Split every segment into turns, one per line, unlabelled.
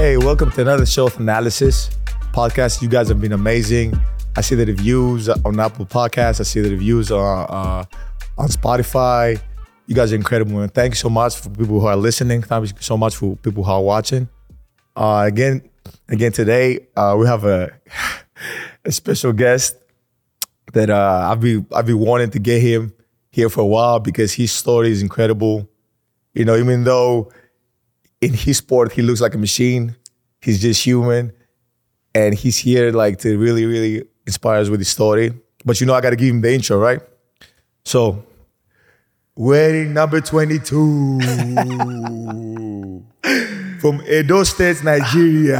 Hey, welcome to another show of Thanalysis podcast. You guys have been amazing. I see the reviews on Apple Podcasts. I see the reviews on uh, on Spotify. You guys are incredible, and Thank you so much for people who are listening. Thank you so much for people who are watching. Uh, again, again today uh, we have a a special guest that uh, I've been I've been wanting to get him here for a while because his story is incredible. You know, even though in his sport he looks like a machine, he's just human, and he's here like to really really inspire us with his story. But you know, I got to give him the intro, right? So, wedding number twenty-two from Edo State, Nigeria.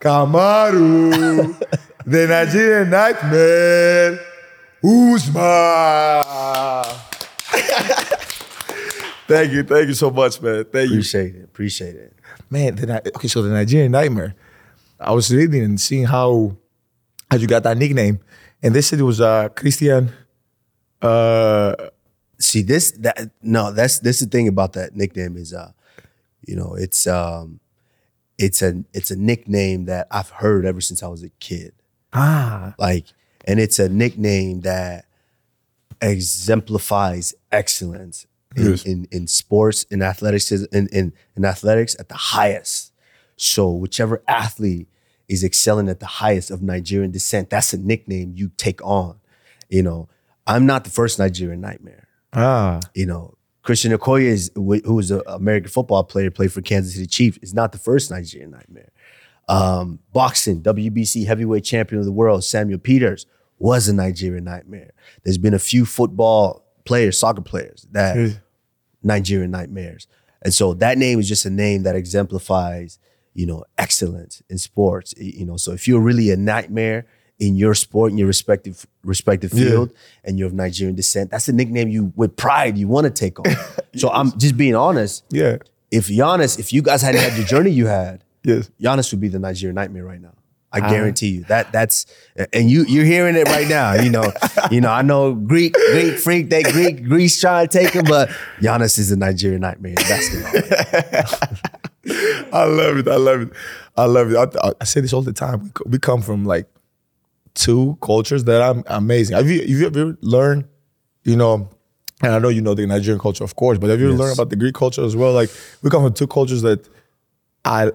Kamaru, the Nigerian nightmare, Usman. Thank you, thank you so much, man. Thank you,
Appreciate it. Appreciate it.
man. The, Ni- okay, so the Nigerian nightmare. I was reading and seeing how how you got that nickname, and they said it was uh Christian. Uh,
See this that no, that's this the thing about that nickname is uh, you know, it's um it's a it's a nickname that I've heard ever since I was a kid.
ah,
Like, and it's a nickname that exemplifies excellence in,
Yes.
in, in sports, in athletics, in, in, in athletics at the highest. So whichever athlete is excelling at the highest of Nigerian descent, that's a nickname you take on. You know, I'm not the first Nigerian nightmare.
ah,
You know, Christian Okoye is who was an American football player, played for Kansas City Chiefs, is not the first Nigerian nightmare. Um, boxing, WBC heavyweight champion of the world, Samuel Peters was a Nigerian nightmare. There's been a few football players, soccer players that. Nigerian nightmares. And so that name is just a name that exemplifies, you know, excellence in sports. You know, so if you're really a nightmare in your sport, in your respective respective
Yeah.
field, and you're of Nigerian descent, that's a nickname you with pride you want to take on. So I'm just being honest.
yeah,
If Giannis, if you guys hadn't had the journey you had,
yes.
Giannis would be the Nigerian nightmare right now. I
Ah.
guarantee you that that's and you you're hearing it right now. You know, you know. I know Greek Greek freak that Greek Greece trying to take him, but Giannis is a Nigerian nightmare in basketball.
I love it. I love it. I love it. I, I, say this all the time. We, come from like two cultures that are amazing. Have you, have you ever learned, you know, and I know you know the Nigerian culture, of course, but have you ever
Yes.
learned about the Greek culture as well? Like we come from two cultures that I,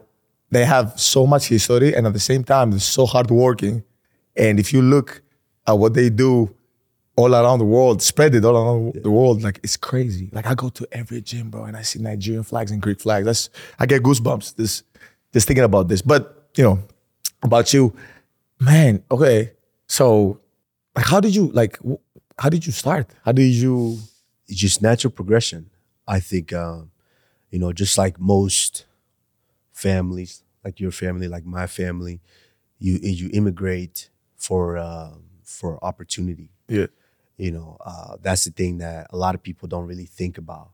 they have so much history and at the same time, they're so hardworking. And if you look at what they do all around the world, spread it all around the world, like it's crazy. Like I go to every gym, bro, and I see Nigerian flags and Greek flags. That's I get goosebumps just just thinking about this. But you know, about you, man. Okay, so like, how did you like? How did you start? How did you?
It's just natural progression. I think, um, you know, just like most families, like your family, like my family, you you immigrate for um, for opportunity.
Yeah,
you know uh, that's the thing that a lot of people don't really think about.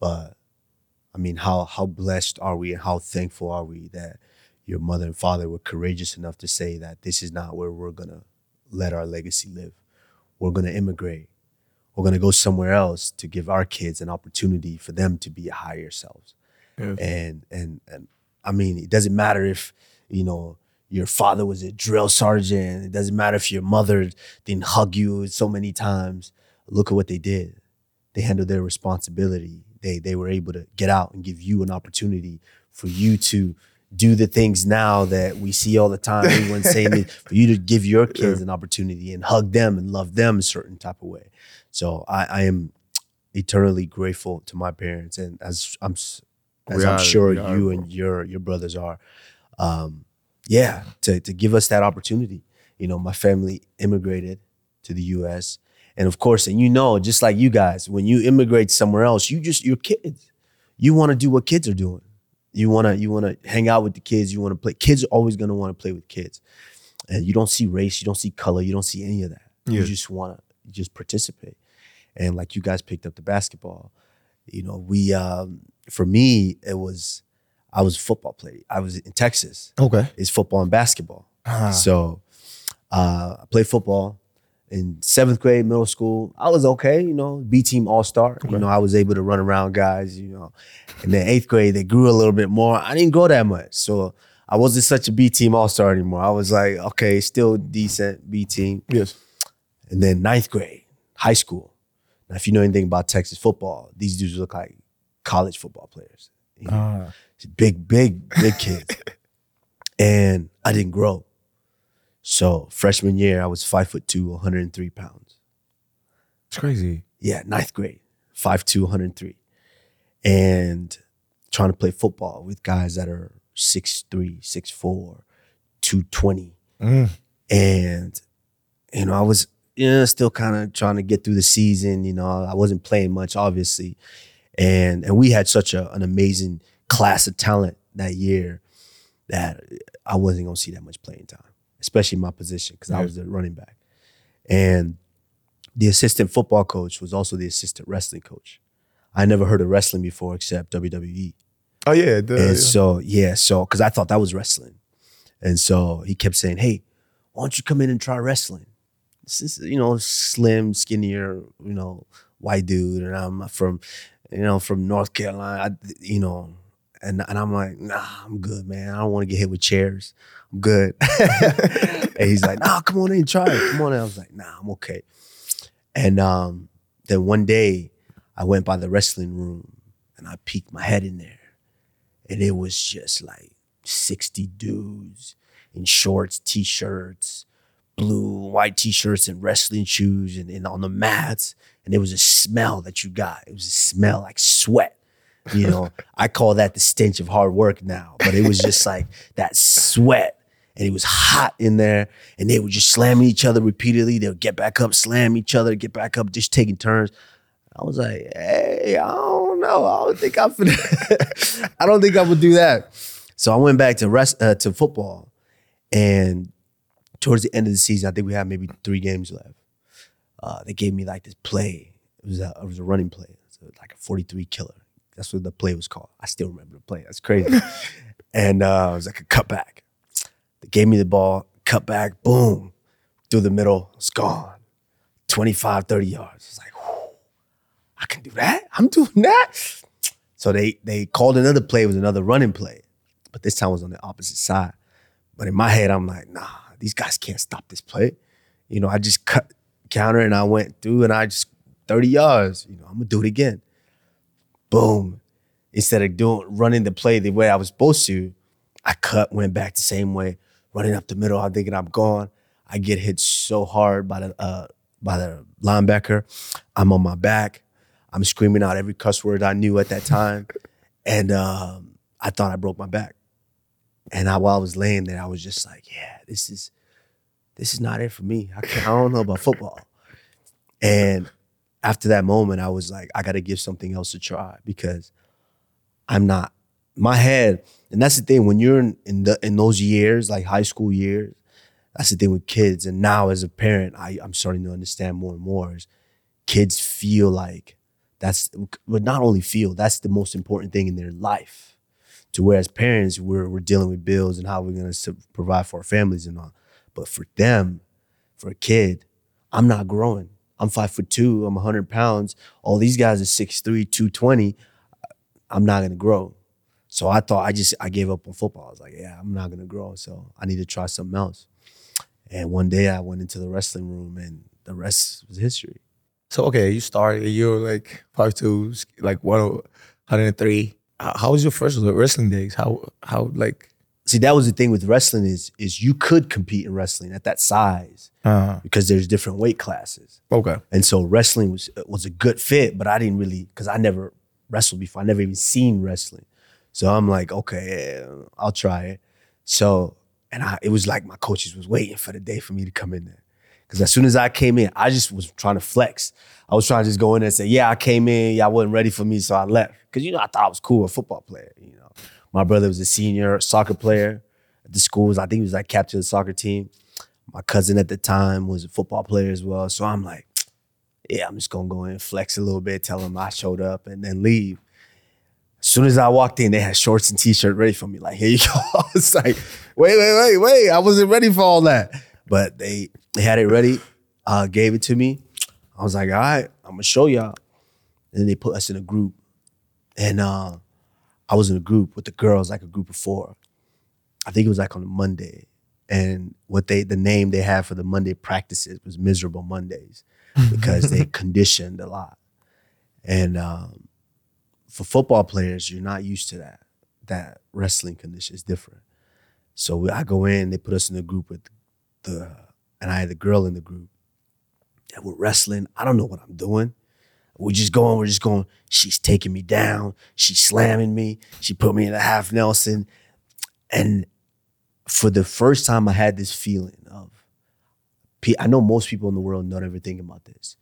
But i mean how how blessed are we and how thankful are we that your mother and father were courageous enough to say that this is not where we're gonna let our legacy live. We're gonna immigrate. We're gonna go somewhere else to give our kids an opportunity for them to be higher selves.
Yeah,
and and and I mean, it doesn't matter if you know your father was a drill sergeant. It doesn't matter if your mother didn't hug you so many times. Look at what they did. They handled their responsibility. They they were able to get out and give you an opportunity for you to do the things now that we see all the time. Everyone's saying it, for you to give your kids an opportunity and hug them and love them a certain type of way. So I, I am eternally grateful to my parents, and as I'm as I'm sure
we are,
you and your your brothers are. Um, yeah, to to give us that opportunity. You know, my family immigrated to the U.S. and of course, and you know, just like you guys, when you immigrate somewhere else, you just you're kids. You want to do what kids are doing. You wanna you wanna hang out with the kids. You want to play. Kids are always gonna want to play with kids, and you don't see race, you don't see color, you don't see any of that.
Yeah.
You just want to just participate. And like you guys picked up the basketball, you know, we um, for me it was I was a football player. I was in Texas.
okay.
It's football and basketball.
Ah,
So uh, I played football, In seventh grade, middle school, I was okay, you know, B team all star. You know, I was able to run around guys, you know. And then eighth grade, they grew a little bit more. I didn't grow that much. So I wasn't such a B team all star anymore. I was like, okay, still decent B team.
Yes.
And then ninth grade, high school. Now, if you know anything about Texas football, these dudes look like college football players. You know,
Ah.
Big, big, big kids. and I didn't grow. So freshman year, I was five foot two, 103 pounds.
it's crazy.
Yeah, ninth grade, 5'2", 103. And trying to play football with guys that are 6'3", 6'4", 220.
Mm.
And, you know, I was you know, still kind of trying to get through the season. You know, I wasn't playing much, obviously. And and we had such a, an amazing class of talent that year that I wasn't gonna see that much playing time, especially my position, because I was the running back. And the assistant football coach was also the assistant wrestling coach. I never heard of wrestling before except WWE.
Oh yeah. The,
And so, yeah, so because I thought that was wrestling. And so he kept saying, Hey, why don't you come in and try wrestling? You know, slim, skinnier, you know, white dude. And I'm from, you know, from North Carolina, I, you know, and, and I'm like, nah, I'm good, man. I don't want to get hit with chairs. I'm good. and he's like, nah, come on in, try it. Come on in. I was like, nah, I'm okay. And um, then one day I went by the wrestling room and I peeked my head in there and it was just like 60 dudes in shorts, t-shirts, blue, white t-shirts and wrestling shoes and, and on the mats. And there was a smell that you got. It was a smell like sweat. You know, I call that the stench of hard work now, but it was just like that sweat. And it was hot in there, and they were just slamming each other repeatedly. They would get back up, slam each other, get back up, just taking turns. I was like, hey, I don't know. I don't think I'm I don't think I would do that. So I went back to rest uh, to football, and towards the end of the season, I think we had maybe three games left. Uh, they gave me like this play. It was a, it was a running play, it was like a 43 killer. That's what the play was called. I still remember the play. That's crazy. and uh, it was like a cutback. They gave me the ball, cut back, boom, through the middle, it's gone. 25, 30 yards. It's like, whew, I can do that. I'm doing that. So they they called another play, it was another running play, but this time was on the opposite side. But in my head, I'm like, nah, these guys can't stop this play. You know, I just cut counter and I went through and I just 30 yards. You know, I'm gonna do it again. Boom. Instead of doing running the play the way I was supposed to, I cut, went back the same way, running up the middle. I'm thinking I'm gone. I get hit so hard by the uh, by the linebacker. I'm on my back. I'm screaming out every cuss word I knew at that time, and um, I thought I broke my back. And I, while I was laying there, I was just like, "Yeah, this is this is not it for me. I, I don't know about football." And after that moment, I was like, "I got to give something else a try because I'm not my head." And that's the thing when you're in in, the, in those years, like high school years, that's the thing with kids. And now as a parent, I, I'm starting to understand more and more is kids feel like that's but not only feel, that's the most important thing in their life. To where as parents, we're we're dealing with bills and how we're gonna provide for our families and all. But for them, for a kid, I'm not growing. I'm five foot two, I'm 100 pounds. All these guys are 6'3, 220. I'm not gonna grow. So I thought I just I gave up on football. I was like, yeah, I'm not gonna grow. So I need to try something else. And one day I went into the wrestling room and the rest was history.
So okay, you started. You're like five two, like one oh, hundred and three. How, was your first wrestling days? How how like
See, that was the thing with wrestling is is you could compete in wrestling at that size
uh,
because there's different weight classes.
okay?
And so wrestling was was a good fit, but I didn't really because I never wrestled before. I never even seen wrestling. So I'm like, okay, yeah, I'll try it. So and I it was like my coaches was waiting for the day for me to come in there. Because as soon as I came in, I just was trying to flex. I was trying to just go in there and say, yeah, I came in, y'all wasn't ready for me, so I left. Because you know, I thought I was cool, a football player. You know, my brother was a senior soccer player at the schools. I think he was like captain of the soccer team. My cousin at the time was a football player as well. So I'm like, yeah, I'm just gonna go in, flex a little bit, tell them I showed up, and then leave. As soon as I walked in, they had shorts and t-shirt ready for me. Like, here you go. I was like, wait, wait, wait, wait. I wasn't ready for all that. But they they had it ready. uh, gave it to me. I was like, all right, I'm gonna show y'all. And then they put us in a group. And uh, I was in a group with the girls, like a group of four. I think it was like on a Monday. And what they the name they had for the Monday practices was miserable Mondays because they conditioned a lot. And um, for football players, you're not used to that. That wrestling condition is different. So I go in, they put us in a group with the, and I had the girl in the group. And we're wrestling. I don't know what I'm doing. We're just going, we're just going. She's taking me down. She's slamming me. She put me in a half Nelson. And for the first time, I had this feeling of, I know most people in the world don't ever think about this,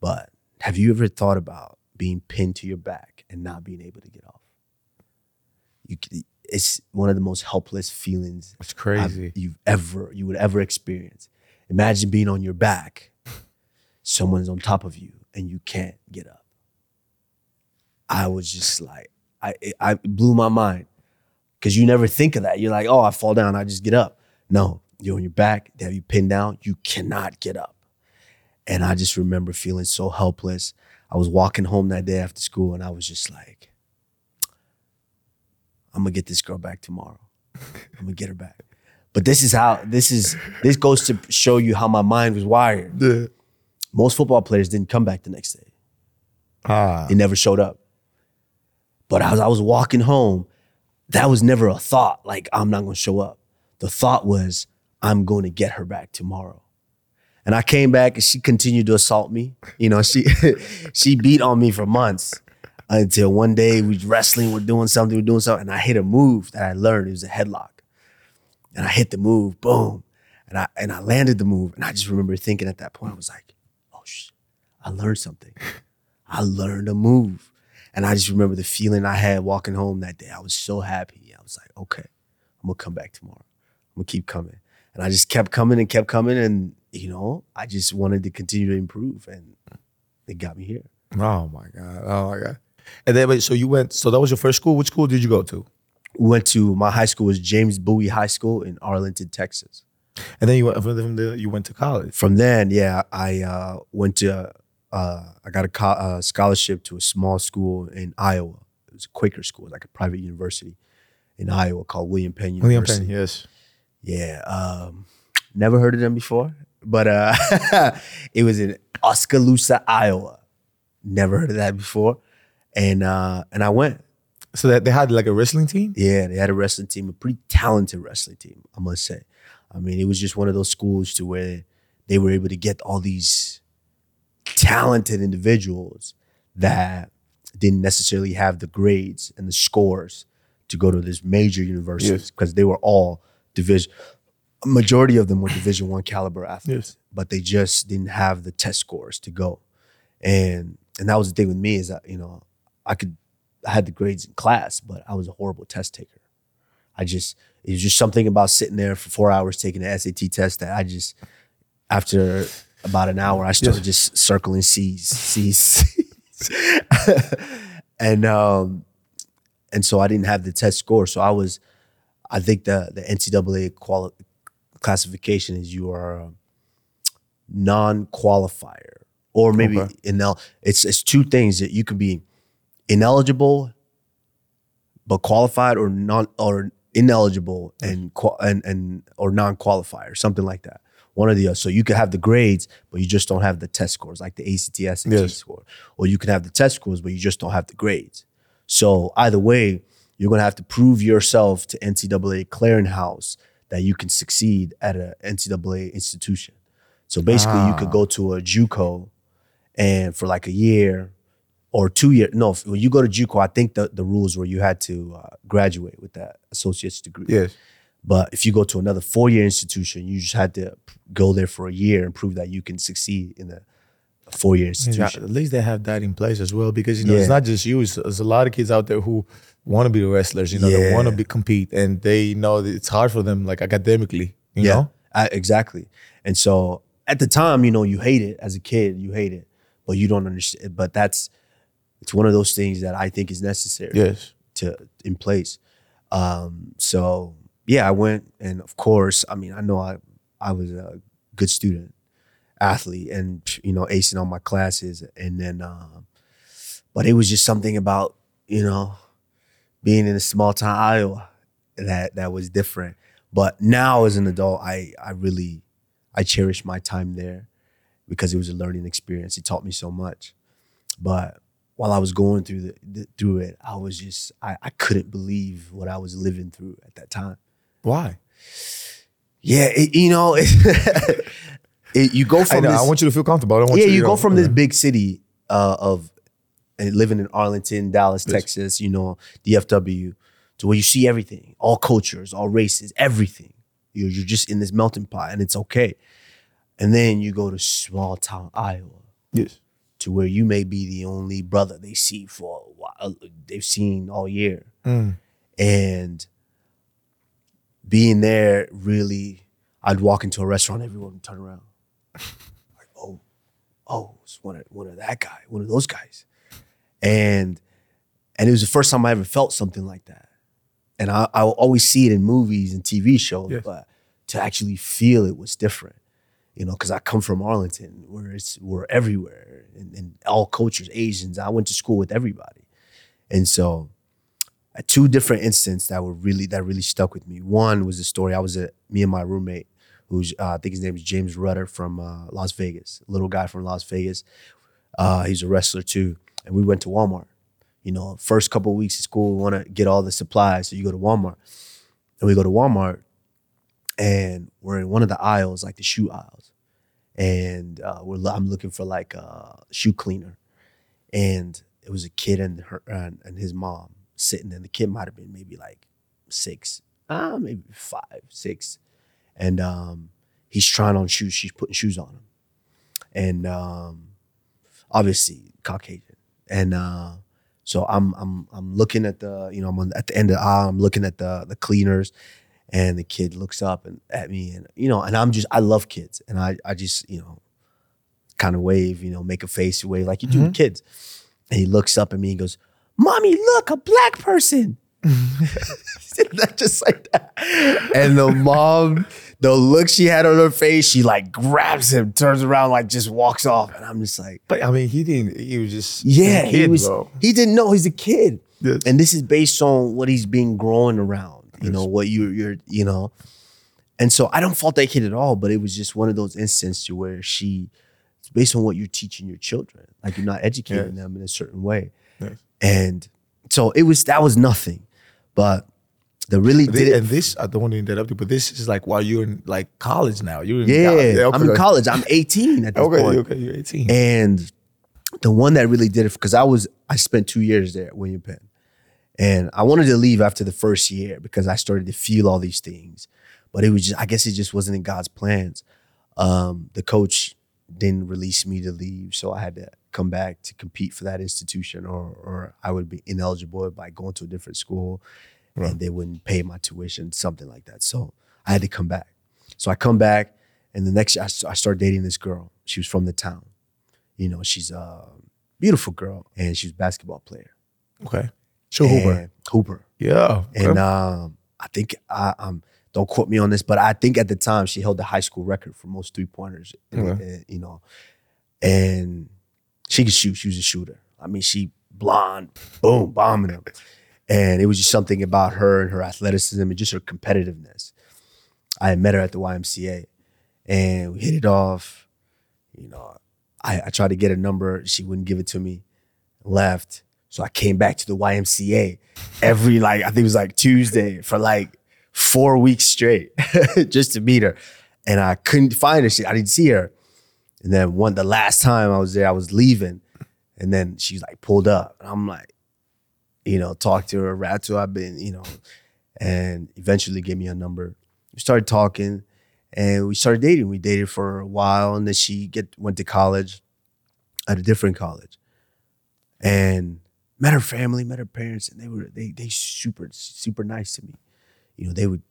but have you ever thought about being pinned to your back and not being able to get off? You, it's one of the most helpless feelings
It's crazy.
I've- you've ever you would ever experience. Imagine being on your back, someone's on top of you, and you can't get up. I was just like, I it, I blew my mind because you never think of that. You're like, oh, I fall down, I just get up. No, you're on your back. They have you pinned down. You cannot get up. And I just remember feeling so helpless. I was walking home that day after school, and I was just like, I'm gonna get this girl back tomorrow. I'm gonna get her back. But this is how this is this goes to show you how my mind was wired.
Yeah.
Most football players didn't come back the next day.
Ah.
They never showed up. But as I was walking home, that was never a thought like I'm not gonna show up. The thought was I'm going to get her back tomorrow. And I came back and she continued to assault me. You know, she she beat on me for months until one day we wrestling, we're doing something, we're doing something, and I hit a move that I learned. It was a headlock. And I hit the move, boom. And I and I landed the move. And I just mm-hmm. remember thinking at that point, I was like, oh sh, I learned something. I learned a move. And I just remember the feeling I had walking home that day. I was so happy. I was like, okay, I'm gonna come back tomorrow. I'm gonna keep coming. And I just kept coming and kept coming. And, you know, I just wanted to continue to improve. And it got me here.
Oh my god. Oh my god. And then wait, so you went. So that was your first school. Which school did you go to?
We went to my high school was James Bowie High School in Arlington, Texas.
And then you went from there. You went to college.
From then, yeah, I uh, went to uh, I got a co- uh, scholarship to a small school in Iowa. It was a Quaker school, like a private university in Iowa called William Penn University. William.
Penn. Yes.
Yeah, um, never heard of them before, but uh, it was in Oskaloosa, Iowa. Never heard of that before, and uh, and I went.
So that they had like a wrestling team.
Yeah, they had a wrestling team, a pretty talented wrestling team, I must say. I mean, it was just one of those schools to where they were able to get all these talented individuals that didn't necessarily have the grades and the scores to go to this major universities
Yes.
because they were all division. A majority of them were Division One caliber athletes,
Yes.
but they just didn't have the test scores to go. And and that was the thing with me is that you know I could I had the grades in class, but I was a horrible test taker. I just it was just something about sitting there for four hours taking the SAT test that I just after about an hour I started just circling C's, C's, C's. and um and so I didn't have the test score. So I was I think the the NCAA quali- classification is you are a non-qualifier or maybe
Okay.
inel it's it's two things that you can be ineligible but qualified or non or ineligible and and and or non-qualified or something like that. One or the other. So you could have the grades but you just don't have the test scores like the ACT SAT
Yes.
score. Or you can have the test scores but you just don't have the grades. So either way you're going to have to prove yourself to NCAA clearinghouse that you can succeed at a NCAA institution. So basically you could
Ah.
go to a JUCO and for like a year or two year. No, if- when you go to JUCO, I think the, the rules were you had to uh, graduate with that associate's degree.
Yes.
But if you go to another four year institution, you just had to go there for a year and prove that you can succeed in a, a four year
Yeah,
institution.
at least they have that in place as well because you know it's not just you. It's, there's a lot of kids out there who want to be wrestlers. You know, they want to be compete, and they know that it's hard for them, like academically. You
yeah,
know.
I- exactly. And so at the time, you know, you hate it as a kid, you hate it, but you don't understand. But that's it's one of those things that I think is necessary.
Yes.
to in place. Um, so yeah, I went, and of course, I mean, I know I I was a good student, athlete and you know acing all my classes and then um but it was just something about you know being in a small town Iowa that that was different but now as an adult I I really I cherish my time there because it was a learning experience it taught me so much but while I was going through the, the through it I was just I, I couldn't believe what I was living through at that time
Why?
yeah it, you know it, you go
I,
from
know,
this
I want you to feel comfortable. I don't want
yeah,
you,
you
know,
go from this big city uh, of living in Arlington, Dallas,
Yes.
Texas, you know, DFW, to where you see everything, all cultures, all races, everything. You're, you're just in this melting pot, and it's okay. And then you go to small town Iowa,
Yes.
To where you may be the only brother they see for a while, they've seen all year,
Mm.
and being there really, I'd walk into a restaurant, everyone would turn around, like, oh, oh, it's one of one of that guy, one of those guys, and and it was the first time I ever felt something like that, and I I always see it in movies and TV shows,
Yes.
but to actually feel it was different, you know, because I come from Arlington, where it's we're everywhere and, and all cultures, Asians. I went to school with everybody, and so uh, two different instances that were really that really stuck with me. One was the story I was at me and my roommate, who's uh, I think his name is James Rudder from uh, Las Vegas, little guy from Las Vegas. Uh, he's a wrestler too, and we went to Walmart. You know, first couple of weeks of school, we want to get all the supplies, so you go to Walmart, and we go to Walmart, and we're in one of the aisles, like the shoe aisles, and uh, we're I'm looking for like a shoe cleaner, and it was a kid and her and, and his mom sitting there. The kid might have been maybe like six, uh, maybe five, six, and um, he's trying on shoes. She's putting shoes on him, and um, obviously Caucasian, and uh, so I'm I'm I'm looking at the you know I'm on, at the end of the aisle. I'm looking at the the cleaners, and the kid looks up and at me, and you know, and I'm just I love kids, and I I just you know kind of wave, you know, make a face wave like you do with mm-hmm. kids, and he looks up at me and goes, "Mommy, look, a black person." he said that just like that. And the mom, the look she had on her face, she like grabs him, turns around, like just walks off. And I'm just like,
But I mean, he didn't. He was just
yeah,
a
he was.
bro.
He didn't know he's a kid,
Yes.
and this is based on what he's been growing around. You know what you you're you know, and so I don't fault that kid at all. But it was just one of those instances where she, it's based on what you're teaching your children. Like you're not educating
Yes.
them in a certain way,
Yes.
and so it was that was nothing, but the really did it.
and this, I don't want to interrupt you, but this is like while you're in like college now. You're in
Yeah,
college.
I'm in college. I'm 18 at this
Okay,
point.
okay, you're 18.
And the one that really did it because I was I spent two years there at William Penn, and I wanted to leave after the first year because I started to feel all these things, but it was just I guess it just wasn't in God's plans. Um, the coach didn't release me to leave, so I had to come back to compete for that institution, or or I would be ineligible by going to a different school, and they wouldn't pay my tuition, something like that. So I had to come back. So I come back, and the next year I, I started dating this girl. She was from the town. You know, she's a beautiful girl, and she's a basketball player.
okay. Sure, Hooper.
Hooper.
Yeah.
And um, I think I um don't quote me on this, but I think at the time she held the high school record for most three pointers.
Okay.
You know, and she could shoot. She was a shooter. I mean, she blonde, boom, bombing them. And it was just something about her and her athleticism and just her competitiveness. I had met her at the YMCA, and we hit it off. You know, I, I tried to get a number. She wouldn't give it to me. Left. So I came back to the YMCA every like I think it was like Tuesday for like four weeks straight just to meet her, and I couldn't find her. She, I didn't see her. And then one the last time I was there, I was leaving, and then she's like pulled up, and I'm like, you know, talk to her, rat to her. I've been, you know, and eventually gave me a number. We started talking, and we started dating. We dated for a while, and then she get went to college at a different college, and met her family, met her parents, and they were they they super super nice to me. You know, they would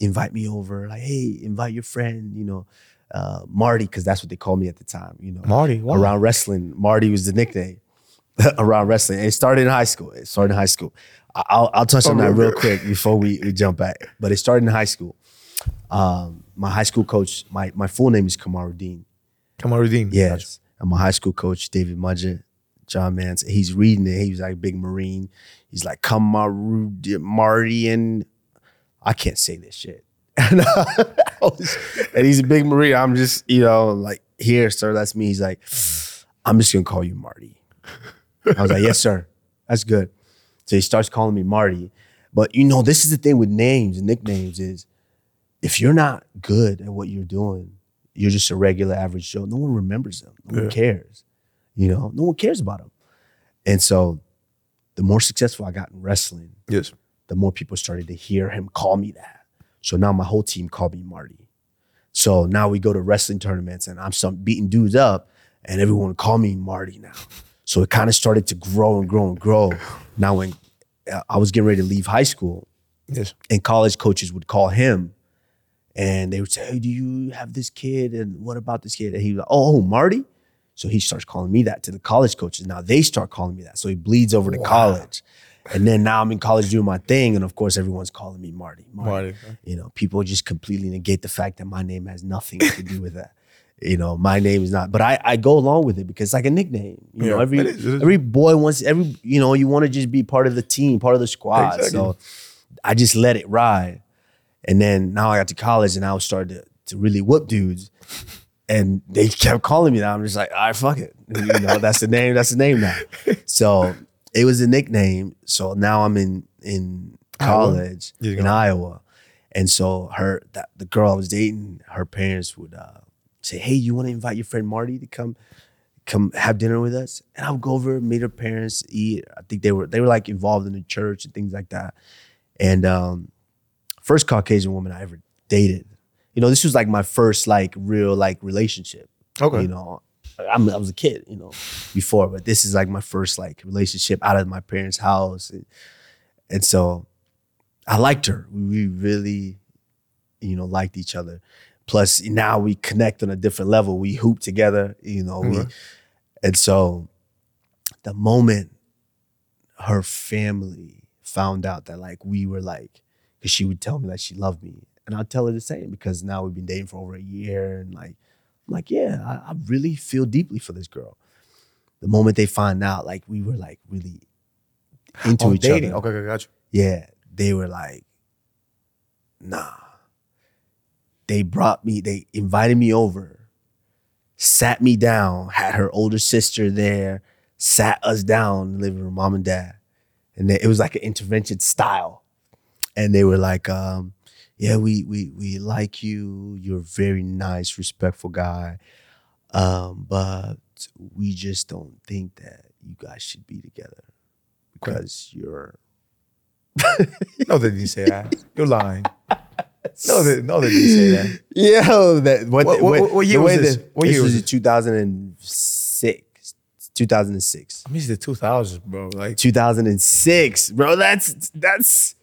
invite me over, like, hey, invite your friend, you know, uh, Marty, because that's what they called me at the time. You know,
Marty, wow.
around wrestling. Marty was the nickname around wrestling. And it started in high school. It started in high school. I'll, I'll touch on that real quick before we, we jump back. But it started in high school. Um, my high school coach, my, my full name is Kamaruddin.
Kamaruddin.
Yes. And my high school coach, David Mudgett, John Mance, he's reading it. He was like a big Marine. He's like, come Marty, and I can't say this shit. and, uh, and he's a big Marine. I'm just, you know, like, here, sir, that's me. He's like, I'm just gonna call you Marty. I was like, yes, sir. That's good. So he starts calling me Marty. But you know, this is the thing with names and nicknames is if you're not good at what you're doing, you're just a regular average Joe. No one remembers them. No one cares. You know, no one cares about them. And so the more successful I got in wrestling,
Yes.
the more people started to hear him call me that. So now my whole team called me Marty. So now we go to wrestling tournaments and I'm some beating dudes up and everyone would call me Marty now. So it kind of started to grow and grow and grow. Now when uh, I was getting ready to leave high school
Yes.
and college coaches would call him and they would say, Hey, do you have this kid? And what about this kid? And he was like, Oh, Marty? So he starts calling me that to the college coaches. Now they start calling me that. So he bleeds over to
Wow.
college. And then now I'm in college doing my thing. And of course, everyone's calling me Marty. Marty.
Marty.
You know, people just completely negate the fact that my name has nothing to do with that. You know, my name is not, but I, I go along with it because it's like a nickname. You know, every
it is, it is.
every boy wants every, you know, you want to just be part of the team, part of the squad.
Exactly.
So I just let it ride. And then now I got to college and I was starting to, to really whoop dudes. And they kept calling me that. I'm just like, all right, fuck it. You know, that's the name, that's the name now. So it was a nickname. So now I'm in in college
you
in. Iowa. And so her that the girl I was dating, her parents would uh, say, Hey, you want to invite your friend Marty to come come have dinner with us? And I would go over, meet her parents, eat. I think they were they were like involved in the church and things like that. And um, first Caucasian woman I ever dated. You know, this was like my first like real like relationship.
Okay.
You know, I'm, I was a kid, you know, before, but this is like my first like relationship out of my parents' house, and, and so I liked her. We really, you know, liked each other. Plus, now we connect on a different level. We hoop together, you know. We,
mm-hmm.
and so, the moment her family found out that like we were like, because she would tell me that she loved me, and I'd tell her the same because now we've been dating for over a year, and like, I'm like, yeah, I, I really feel deeply for this girl. The moment they find out, like, we were like really into
Oh,
each
dating.
other.
Okay, okay, got.
Yeah, they were like, nah. They brought me, they invited me over, sat me down, had her older sister there, sat us down in the living room, mom and dad. And they, it was like an intervention style. And they were like, um, yeah, we we we like you. You're a very nice, respectful guy. Um, but we just don't think that you guys should be together because you're
No, they didn't say that. You're lying. No, they, no, they didn't say that.
Yeah, that what,
What- what- what year
the
was this?
that-
What
this
year was this?
2006. 2006.
I mean, it's the 2000s, bro. Like,
2006. Bro, that's that's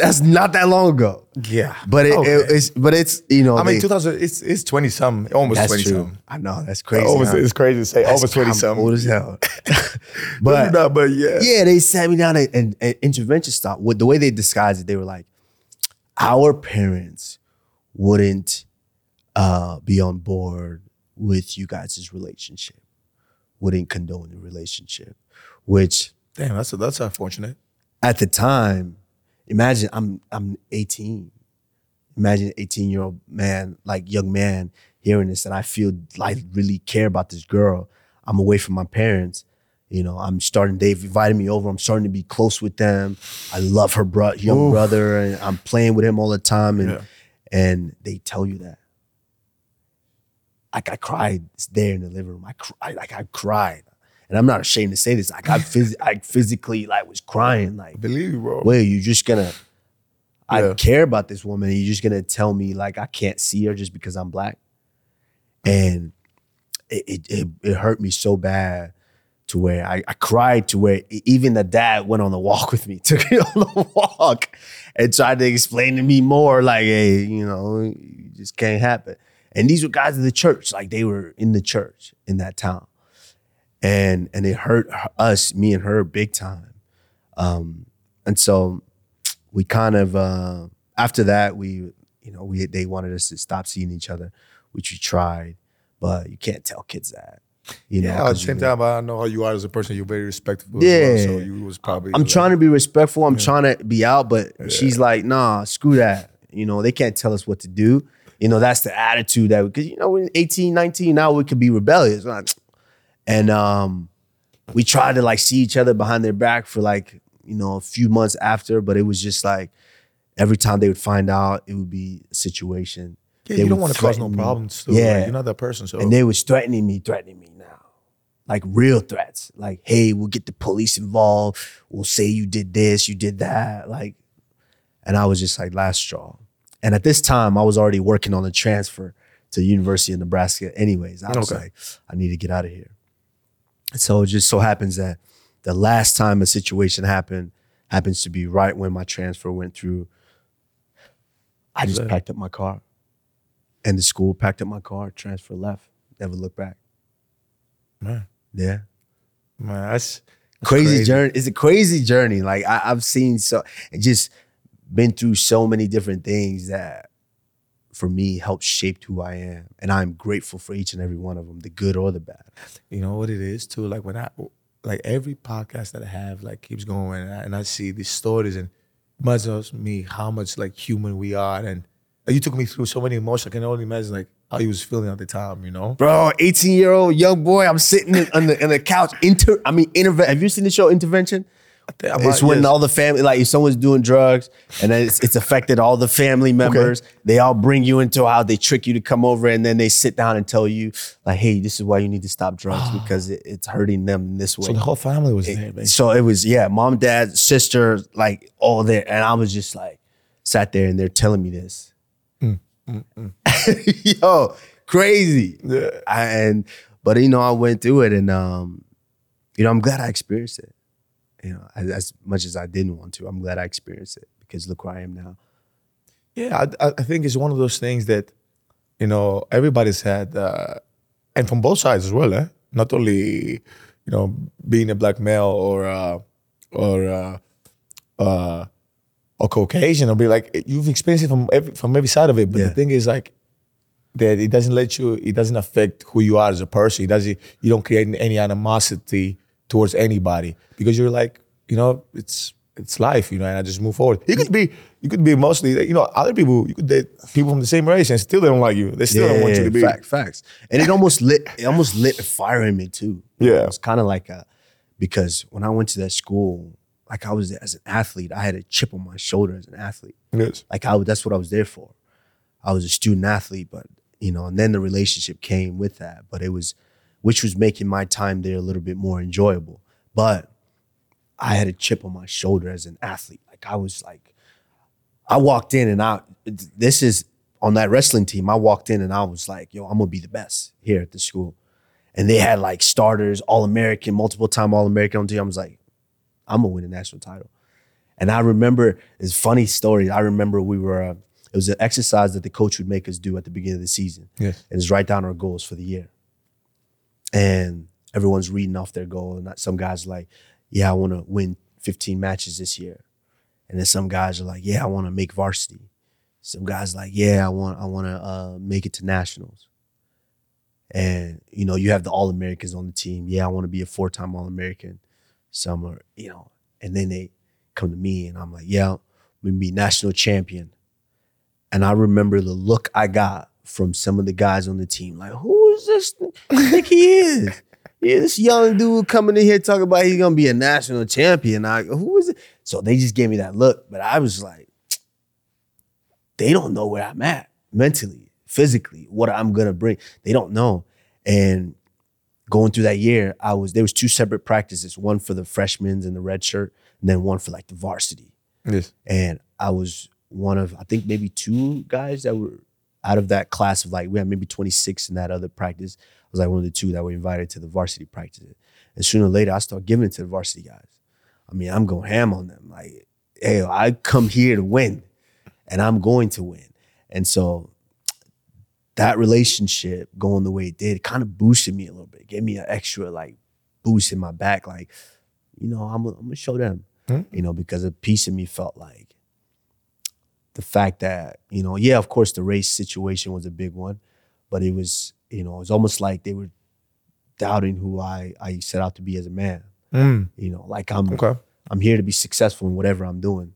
that's not that long ago.
yeah.
But it,
Okay.
it- it's but it's you know
I mean, 2000, it's it's twenty some, almost 20
true.
something.
I know that's crazy.
Almost,
huh?
it's crazy to say
That's-
over 20
I'm. Old as hell.
but, no, but yeah.
yeah, they sat me down and, and, and intervention style. With the way they disguised it, they were like, our parents wouldn't uh, be on board with you guys' relationship, wouldn't condone the relationship, which
Damn, that's that's unfortunate.
at the time, imagine I'm I'm 18. Imagine an 18 year old man, like young man, hearing this, and I feel like really care about this girl. I'm away from my parents. You know, I'm starting. They've invited me over. I'm starting to be close with them. I love her bro- young
Oof.
brother, and I'm playing with him all the time. And
Yeah.
and they tell you that. Like I cried there in the living room. I cried, like I cried, and I'm not ashamed to say this. Like I, phys- I physically like was crying. Like
I believe you, bro.
wait, you just gonna I
Yeah.
care about this woman and you're just gonna tell me like I can't see her just because I'm black? And it it it, it hurt me so bad to where I, I cried to where even the dad went on the walk with me, took me on the walk and tried to explain to me more like, hey, you know, it just can't happen. And these were guys of the church, like they were in the church in that town. And and it hurt us, me and her, big time. Um, and so we kind of uh, after that we you know we they wanted us to stop seeing each other, which we tried, but you can't tell kids that. You know,
yeah, at the same time, I know how you are as a person. You're very respectful.
Yeah.
Well, so you was probably.
I'm
like,
trying to be respectful. I'm trying to be out, but she's like, nah, screw that. You know, they can't tell us what to do. You know, that's the attitude that because you know, we're 18, 19, now we could be rebellious. Like, And um, we tried to like see each other behind their back for like, you know, a few months after, but it was just like every time they would find out, it would be a situation.
Yeah,
they
you don't want to cause no problems. Too.
Yeah.
Like, you're not that person. So
And they was threatening me, threatening me now. Like real threats. Like, hey, we'll get the police involved. We'll say you did this, you did that. Like, and I was just like last straw. And at this time, I was already working on a transfer to University of Nebraska. Anyways, I was
Okay.
like, I need to get out of here. So it just so happens that the last time a situation happened happens to be right when my transfer went through. I just packed up my car. And the school packed up my car, transfer left, never looked back.
man,
Yeah.
man, that's, that's
Crazy, journey. It's a crazy journey. Like I, I've seen so and just been through so many different things that for me helped shape who I am. And I'm grateful for each and every one of them, the good or the bad.
You know what it is too. Like when I, like every podcast that I have, like keeps going, and I, and I see these stories, and reminds me how much like human we are, and you took me through so many emotions. I can only imagine like how you was feeling at the time. You know.
Bro, 18 year old young boy, I'm sitting on the, on the couch. Inter, I mean, interve- have you seen the show Intervention?
I'm
It's when
yes.
all the family, like if someone's doing drugs and then it's, it's affected all the family members, they all bring you into how they trick you to come over and then they sit down and tell you, like, hey, this is why you need to stop drugs because it, it's hurting them in this way.
So the whole family was there, man.
So it was, yeah, mom, dad, sister, like all there. And I was just like, sat there and they're telling me this. Mm, mm, mm. Yo, crazy.
Yeah.
I, and, but you know, I went through it and, um, you know, I'm glad I experienced it. You know, as, as much as I didn't want to, I'm glad I experienced it because look where I am now.
Yeah, I, I- think it's one of those things that, you know, everybody's had, uh, and from both sides as well, eh? Not only, you know, being a black male or, uh, or, uh, uh, or Caucasian, or be like you've experienced it from every from every side of it. But
Yeah.
the thing is, like, that it doesn't let you, it doesn't affect who you are as a person. It doesn't, you don't create any animosity towards anybody because you're like, you know, it's it's life, you know, and I just move forward. You could be, you could be mostly, you know, other people, you could date people from the same race and still they don't like you. They still don't want you to be.
fact, facts. And it almost lit, it almost lit a fire in me too.
Yeah.
It's kind of like a, because when I went to that school, like I was as an athlete, I had a chip on my shoulder as an athlete.
Yes.
Like I, that's what I was there for. I was a student athlete, but you know, and then the relationship came with that. But it was, which was making my time there a little bit more enjoyable. But I had a chip on my shoulder as an athlete. Like I was like, I walked in and I, this is on that wrestling team. I walked in and I was like, yo, I'm gonna be the best here at the school. And they had like starters, All American, multiple time All American on the team. I was like, I'm gonna win a national title. And I remember it's funny story. I remember we were uh, it was an exercise that the coach would make us do at the beginning of the season.
Yes.
And it's write down our goals for the year. And everyone's reading off their goal. And some guys like, yeah, I want to win 15 matches this year. And then some guys are like, yeah, I want to make varsity. Some guys like, yeah, I want I want to uh, make it to nationals. And you know, you have the All Americans on the team. Yeah, I want to be a four time All American. Some are, you know, and then they come to me and I'm like, yeah, we be national champion. And I remember the look I got from some of the guys on the team, like, who is this? Think he is. Yeah, this young dude coming in here talking about he's gonna be a national champion. I who is it? So they just gave me that look, but I was like, they don't know where I'm at mentally, physically, what I'm gonna bring. They don't know. And going through that year, I was there was two separate practices, one for the freshmen in the red shirt, and then one for like the varsity.
Yes.
And I was one of I think maybe two guys that were out of that class of like we had maybe 26 in that other practice. I was like one of the two that were invited to the varsity practice. And sooner or later I start giving it to the varsity guys. I mean, I'm going ham on them. Like, hey, I come here to win and I'm going to win. And so that relationship going the way it did, kind of boosted me a little bit, gave me an extra like boost in my back. Like, you know, I'm, I'm gonna show them,
Hmm.
you know, because a piece of me felt like the fact that, you know, yeah, of course the race situation was a big one, but it was you know, it's almost like they were doubting who I I set out to be as a man.
Mm,
You know, like I'm
okay.
I'm here to be successful in whatever I'm doing.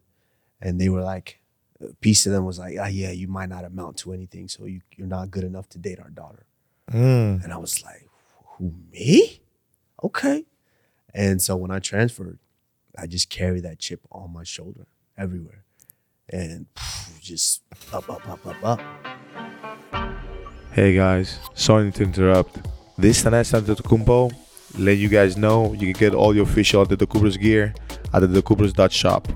And they were like, a piece of them was like, ah, yeah, you might not amount to anything, so you, you're not good enough to date our daughter.
Mm.
And I was like, who, me? Okay. And so when I transferred, I just carry that chip on my shoulder everywhere. And just up, up, up, up, up.
Hey guys, sorry to interrupt. This is Thanasis Antetokounmpo. Let you guys know you can get all your official Antetokounbros gear at the Shop.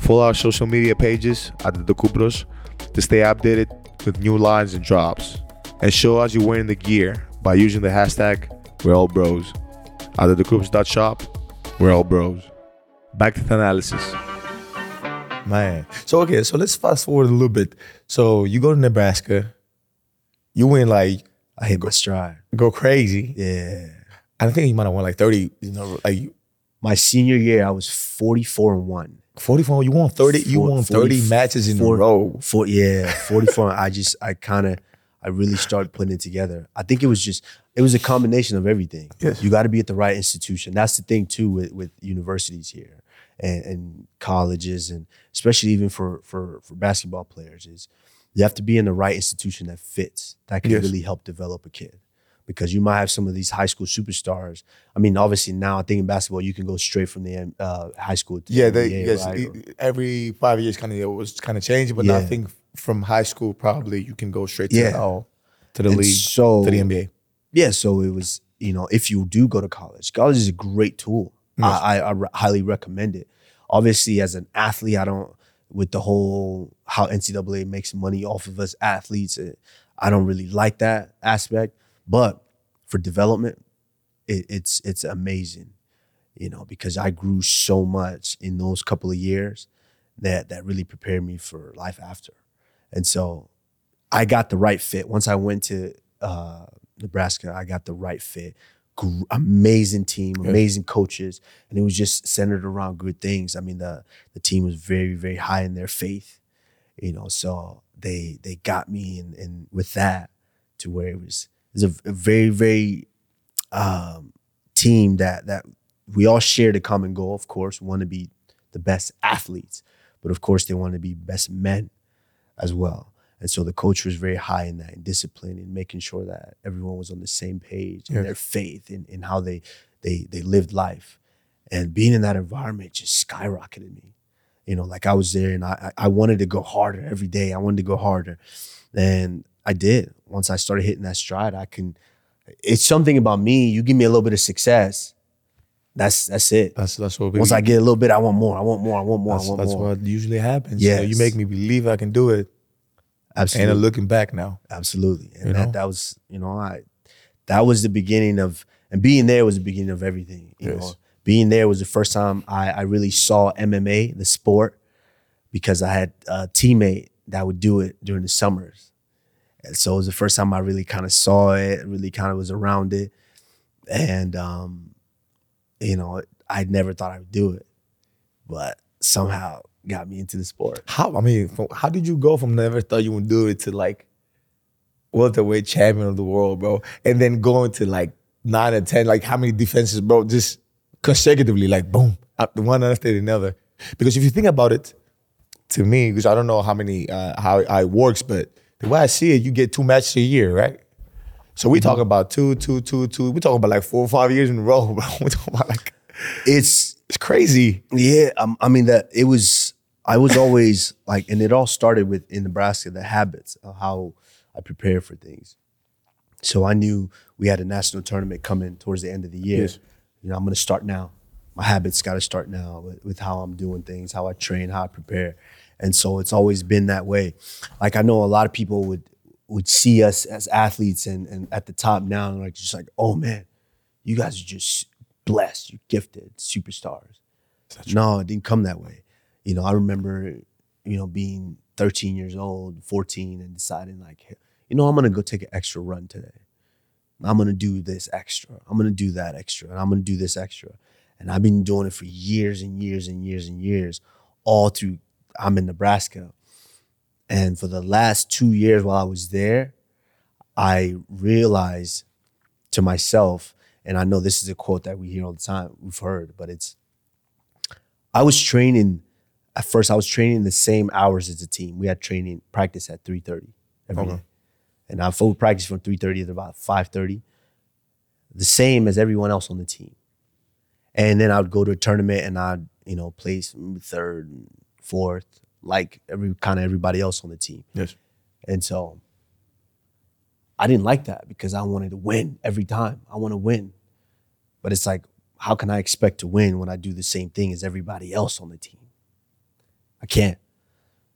Follow our social media pages at the Decupros to stay updated with new lines and drops. And show us you're wearing the gear by using the hashtag We're All Bros. At the Shop, we're all bros. Back to Thanalysis. Man. So okay, so let's fast forward a little bit. So you go to Nebraska, you win like
I hit my stride.
go crazy.
Yeah.
I think you might have won like 30, you know, like
My senior year, I was 44 and 1.
44. You won 30, you
Four-
won 30
40
matches in
four-
a row.
For yeah, 44. I just I kind of I really started putting it together. I think it was just it was a combination of everything.
Yes.
You got to be at the right institution. That's the thing too with with universities here and, and colleges and especially even for for for basketball players is you have to be in the right institution that fits that can
Yes.
really help develop a kid. Because you might have some of these high school superstars. I mean, obviously now I think in basketball you can go straight from the uh, high school to
Yeah,
the
they,
NBA,
yes,
right?
every five years kind of it was kind of changing, but now I think from high school probably you can go straight to
Yeah.
the, oh, to the
And
league,
so
to the NBA.
yeah, so it was, you know, if you do go to college, college is a great tool.
Yes.
I, I, I highly recommend it. Obviously, as an athlete, I don't, with the whole how NCAA makes money off of us athletes, eh, I don't really like that aspect. But for development, it, it's it's amazing, you know, because I grew so much in those couple of years that that really prepared me for life after. And so I got the right fit. Once I went to uh, Nebraska, I got the right fit. Gr- amazing team, amazing coaches, and it was just centered around good things. I mean, the the team was very, very high in their faith, you know. So they they got me, and and with that, to where it was it was a, a very, very um, team that that we all shared a common goal. Of course, we want to be the best athletes, but of course, they want to be best men as well. And so the coach was very high in that, in discipline, in making sure that everyone was on the same page in
Yes.
their faith, in, in how they they they lived life. And being in that environment just skyrocketed me. You know, like I was there and I I wanted to go harder every day. I wanted to go harder. And I did. Once I started hitting that stride, I can it's something about me. You give me a little bit of success. That's that's it.
That's that's what we,
Once I get a little bit, I want more. I want more. I want more.
that's,
I want
that's
more.
what usually happens. You, know, you make me believe I can do it.
Absolutely.
And looking back now.
Absolutely. And
You
that
know?
that was, you know, I that was the beginning of and being there was the beginning of everything. You
Yes.
know, being there was the first time I, I really saw MMA, the sport, because I had a teammate that would do it during the summers. And so it was the first time I really kind of saw it, really kind of was around it. And um, you know, I never thought I would do it. But somehow got me into the sport.
How I mean, from, how did you go from never thought you would do it to like welterweight champion of the world, bro, and then going to like nine or ten? Like how many defenses, bro? Just consecutively, like boom, up the one after the other. Because if you think about it, to me, because I don't know how many uh, how, how it works, but the way I see it, you get two matches a year, right? So we talking about two, two, two, two. We talking about like four or five years in a row, bro. We talking about like
It's
it's crazy.
Yeah, um, I mean that it was. I was always like, and it all started with in Nebraska the habits of how I prepare for things. So I knew we had a national tournament coming towards the end of the year.
Yes.
You know, I'm going to start now. My habits got to start now with, with how I'm doing things, how I train, how I prepare, and so it's always been that way. Like I know a lot of people would would see us as athletes and and at the top now, and like just like, oh man, you guys are just blessed, you're gifted, superstars. No, it didn't come that way. You know, I remember, you know, being 13 years old, 14, and deciding like, you know, I'm gonna go take an extra run today. I'm gonna do this extra. I'm gonna do that extra, and I'm gonna do this extra. And I've been doing it for years and years and years and years, all through. I'm in Nebraska, and for the last two years while I was there, I realized to myself, and I know this is a quote that we hear all the time, we've heard, but it's I was training at first I was training the same hours as the team. We had training practice at 3:30 every day,
Okay.
And I full practice from 3:30 to about 5:30. The same as everyone else on the team. And then I'd go to a tournament and I'd, you know, place third, fourth, like every kind of everybody else on the team.
Yes.
And so I didn't like that because I wanted to win every time. I want to win. But it's like, how can I expect to win when I do the same thing as everybody else on the team? I can't.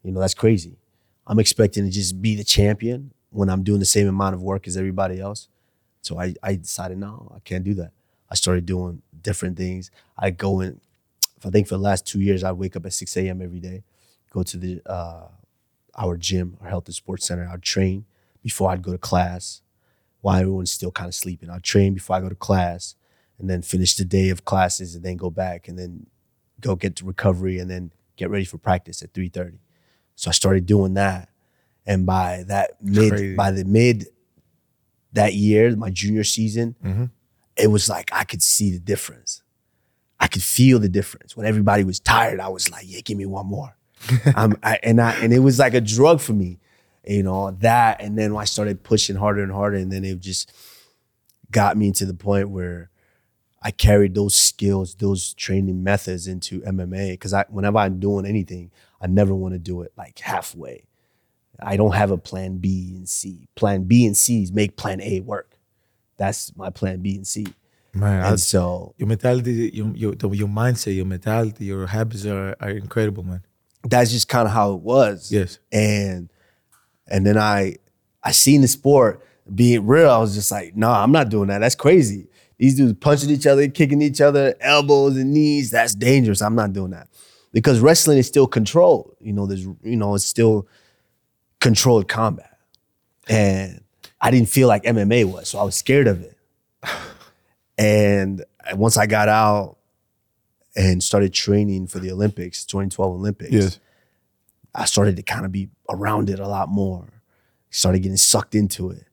You know, that's crazy. I'm expecting to just be the champion when I'm doing the same amount of work as everybody else. So I, I decided, no, I can't do that. I started doing different things. I go in, I think for the last two years, I wake up at 6 a.m. every day, go to the uh, our gym, our health and sports center. I'd train before I'd go to class while everyone's still kind of sleeping. I'd train before I go to class and then finish the day of classes and then go back and then go get to recovery and then get ready for practice at 3.30. So I started doing that. And by that mid,
Crazy.
by the mid that year, my junior season,
Mhm.
it was like I could see the difference. I could feel the difference. When everybody was tired, I was like, "Yeah, give me one more." I, and I and it was like a drug for me, you know that. And then I started pushing harder and harder, and then it just got me to the point where I carried those skills, those training methods into MMA. Because I, whenever I'm doing anything, I never want to do it like halfway. I don't have a plan B and C. Plan B and C is make plan A work. That's my plan B and C.
Man, I,
And so
your mentality, your, your your mindset, your mentality, your habits are, are incredible, man.
that's just kind of how it was.
Yes.
And and then I I seen the sport being real. I was just like, nah, I'm not doing that. That's crazy. These dudes punching each other, kicking each other, elbows and knees. That's dangerous. I'm not doing that. Because wrestling is still controlled. You know, there's you know, it's still controlled combat. And I didn't feel like MMA was, so I was scared of it. And once I got out and started training for the Olympics, 2012 Olympics, I started to kind of be around it a lot more. Started getting sucked into it,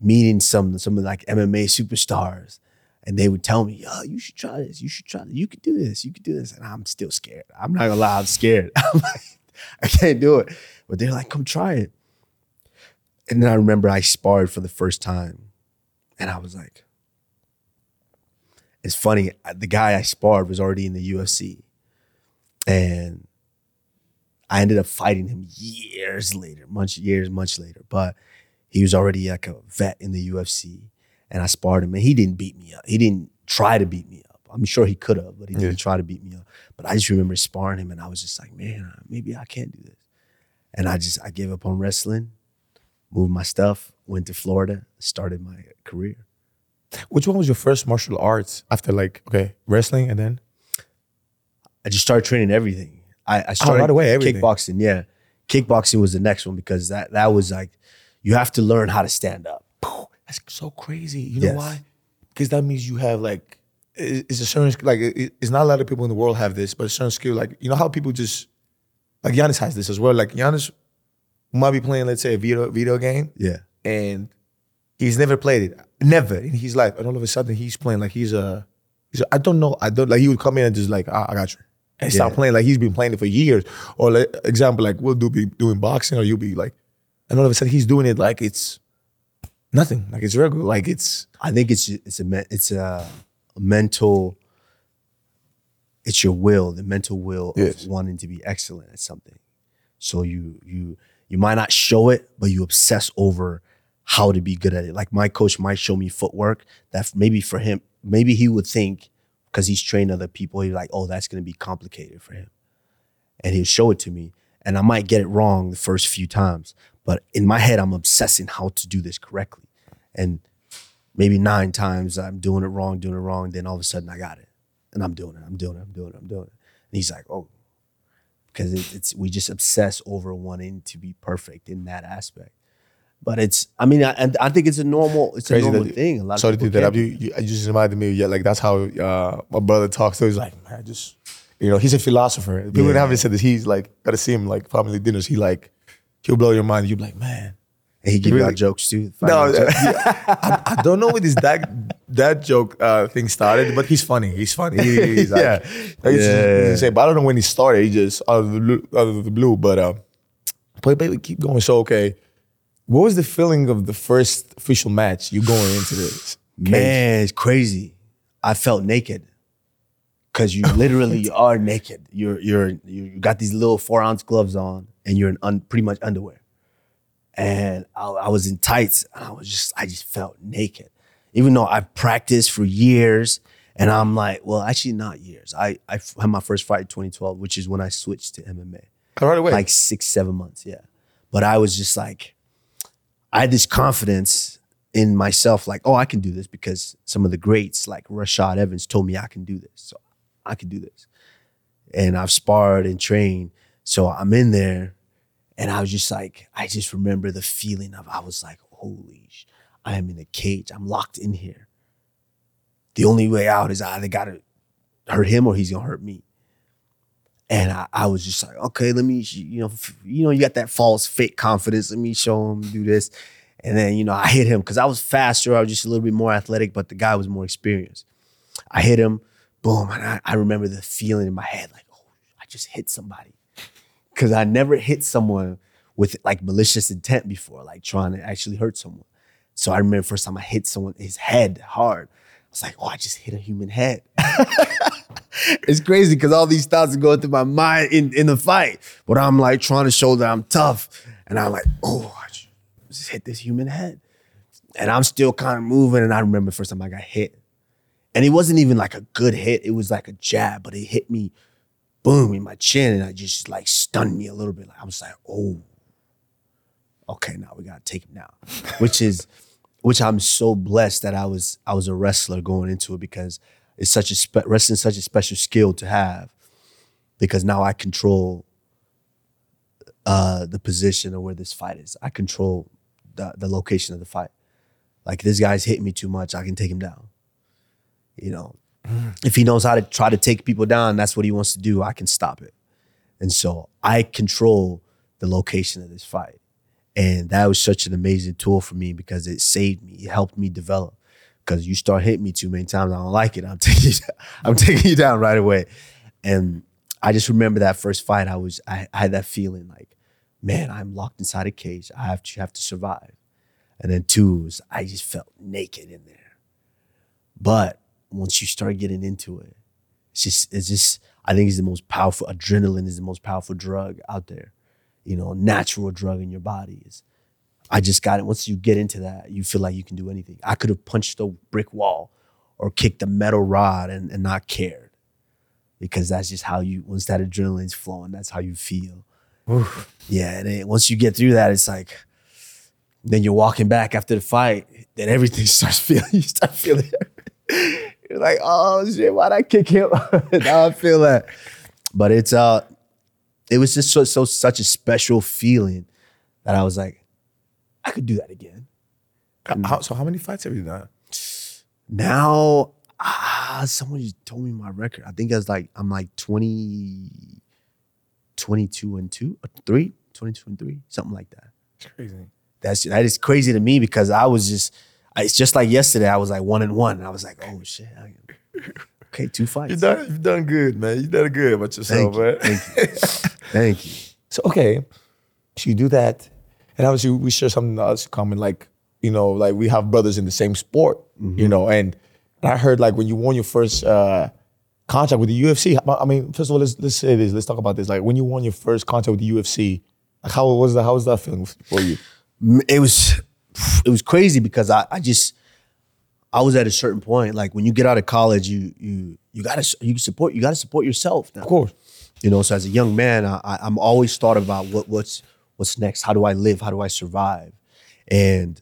meeting some some of like MMA superstars, and they would tell me, "Yo, you should try this. You should try this. You could do this. You could do this." And I'm still scared. I'm not gonna lie, I'm scared. I'm like, I can't do it. But they're like, "Come try it." And then I remember I sparred for the first time, and I was like, "It's funny. Uh, the guy I sparred was already in the UFC, and." I ended up fighting him years later, much years, much later. But he was already like a vet in the UFC, and I sparred him, and he didn't beat me up. He didn't try to beat me up. I'm sure he could have, but he didn't
Yeah.
try to beat me up. But I just remember sparring him, and I was just like, man, maybe I can't do this. And I just I gave up on wrestling, moved my stuff, went to Florida, started my career.
Which one was your first martial arts after like okay wrestling and then?
I just started training everything. I, I started
Oh, right away, everything.
kickboxing. Yeah, kickboxing was the next one because that that was like you have to learn how to stand up.
That's so crazy. You know
Yes.
why? Because that means you have like it's a certain like it's not a lot of people in the world have this, but a certain skill. Like you know how people just like Giannis has this as well. Like Giannis might be playing, let's say, a video video game,
Yeah,
and he's never played it, never in his life. And all of a sudden, he's playing like he's a, he's a I don't know, I don't like he would come in and just like ah, I got you, and start
Yeah.
playing like he's been playing it for years. Or like, example, like we'll do be doing boxing, or you'll be like, and all of a sudden he's doing it like it's nothing, like it's regular, like it's
I think it's it's a it's a, a mental. It's your will, the mental will
Yes.
of wanting to be excellent at something. So you you you might not show it, but you obsess over how to be good at it. Like my coach might show me footwork that maybe for him, maybe he would think because he's trained other people, he's like, oh, that's gonna be complicated for him. And he'll show it to me. And I might get it wrong the first few times. But in my head, I'm obsessing how to do this correctly. And maybe nine times I'm doing it wrong, doing it wrong. Then all of a sudden I got it. And I'm doing it, I'm doing it, I'm doing it, I'm doing it. And he's like, oh, because it, it's we just obsess over wanting to be perfect in that aspect. But it's, I mean, I, and I think it's a normal, it's
Crazy
a normal
that-
thing. A lot
sorry
of
to that. You, you, you just reminded me. Yeah, like that's how uh, my brother talks. So he's like, man, just you know, he's a philosopher. People
Yeah.
haven't said this. He's like, gotta see him like family dinners. He like, he'll blow your mind. You'll be like, man,
And he give you
Really?
out jokes too.
No,
jokes.
I, I don't know where this that that joke uh, thing started, but he's funny. He's funny. He- he's like,
Yeah.
he's-
Yeah.
insane. But I don't know when he started. He just out of the blue. Out of the blue but uh, but baby, keep going. So okay, what was the feeling of the first official match? You going into this?
Man, it's crazy. I felt naked. Cause you literally are naked. You're you're you you got these little four ounce gloves on, and you're in un, pretty much underwear. And I, I was in tights, and I was just I just felt naked, even though I've practiced for years. And I'm like, well, actually not years. I, I had my first fight in 2012, which is when I switched to MMA oh,
Right away.
like six, seven months, yeah. But I was just like, I had this confidence in myself, like, oh, I can do this because some of the greats, like Rashad Evans, told me I can do this. So I can do this. And I've sparred and trained. So I'm in there and I was just like, I just remember the feeling of, I was like, holy, sh- I am in a cage. I'm locked in here. The only way out is I either got to hurt him or he's going to hurt me. And I, I was just like, okay, let me, you know, you know, you got that false fake confidence. Let me show him do this. And then, you know, I hit him because I was faster. I was just a little bit more athletic, but the guy was more experienced. I hit him, boom. And I, I remember the feeling in my head, like, oh, I just hit somebody. Cause I never hit someone with like malicious intent before, like trying to actually hurt someone. So I remember first time I hit someone, his head hard. I was like, oh, I just hit a human head. it's crazy because all these thoughts are going through my mind in, in the fight. But I'm like trying to show that I'm tough. And I'm like, oh, I just hit this human head. And I'm still kind of moving. And I remember first time I got hit. And it wasn't even like a good hit. It was like a jab, but it hit me boom in my chin. And I just like stunned me a little bit. Like I was like, oh, okay, now we gotta take him down. Which is which I'm so blessed that I was I was a wrestler going into it because it's such a spe- wrestling is such a special skill to have because now I control uh, the position of where this fight is. I control the the location of the fight. Like this guy's hitting me too much, I can take him down. You know, if he knows how to try to take people down, that's what he wants to do. I can stop it, and so I control the location of this fight. And that was such an amazing tool for me because it saved me. It helped me develop. Because you start hitting me too many times, I don't like it. I'm taking you, I'm taking you down right away. And I just remember that first fight. I was I, I had that feeling like, man, I'm locked inside a cage. I have to have to survive. And then two was I just felt naked in there. But once you start getting into it, it's just it's just I think it's the most powerful adrenaline is the most powerful drug out there you know, natural drug in your body is. I just got it. Once you get into that, you feel like you can do anything. I could have punched a brick wall or kicked a metal rod and, and not cared. Because that's just how you, once that adrenaline's flowing, that's how you feel. Yeah. And then once you get through that, it's like, then you're walking back after the fight, then everything starts feeling, you start feeling You're like, oh shit, why'd I kick him? now I feel that. But it's uh it was just so, so such a special feeling that I was like, I could do that again.
How, so how many fights have you done?
Now, ah, someone just told me my record. I think it's like I'm like 20, 22 and 2, or 3, 22 and 3, something like that.
It's crazy.
That's that is crazy to me because I was just I- it's just like yesterday. I was like one and one. And I was like, oh shit. Okay, two fights.
You've done, you've done good, man. You've done good about yourself,
Thank you.
man.
Thank you. Thank you.
So okay, so you do that, and obviously we share something else common. Like you know, like we have brothers in the same sport, you know, and, I heard like when you won your first uh, contract with the UFC. I I mean, first of all, let's let's say this. Let's talk about this. Like when you won your first contract with the UFC, like how was that? How was that feeling for you?
it was it was crazy because I, I just I was at a certain point. Like when you get out of college, you you you gotta you support you gotta support yourself. Now.
Of course,
You know, so as a young man, I, I'm always thought about what what's what's next. How do I live? How do I survive? And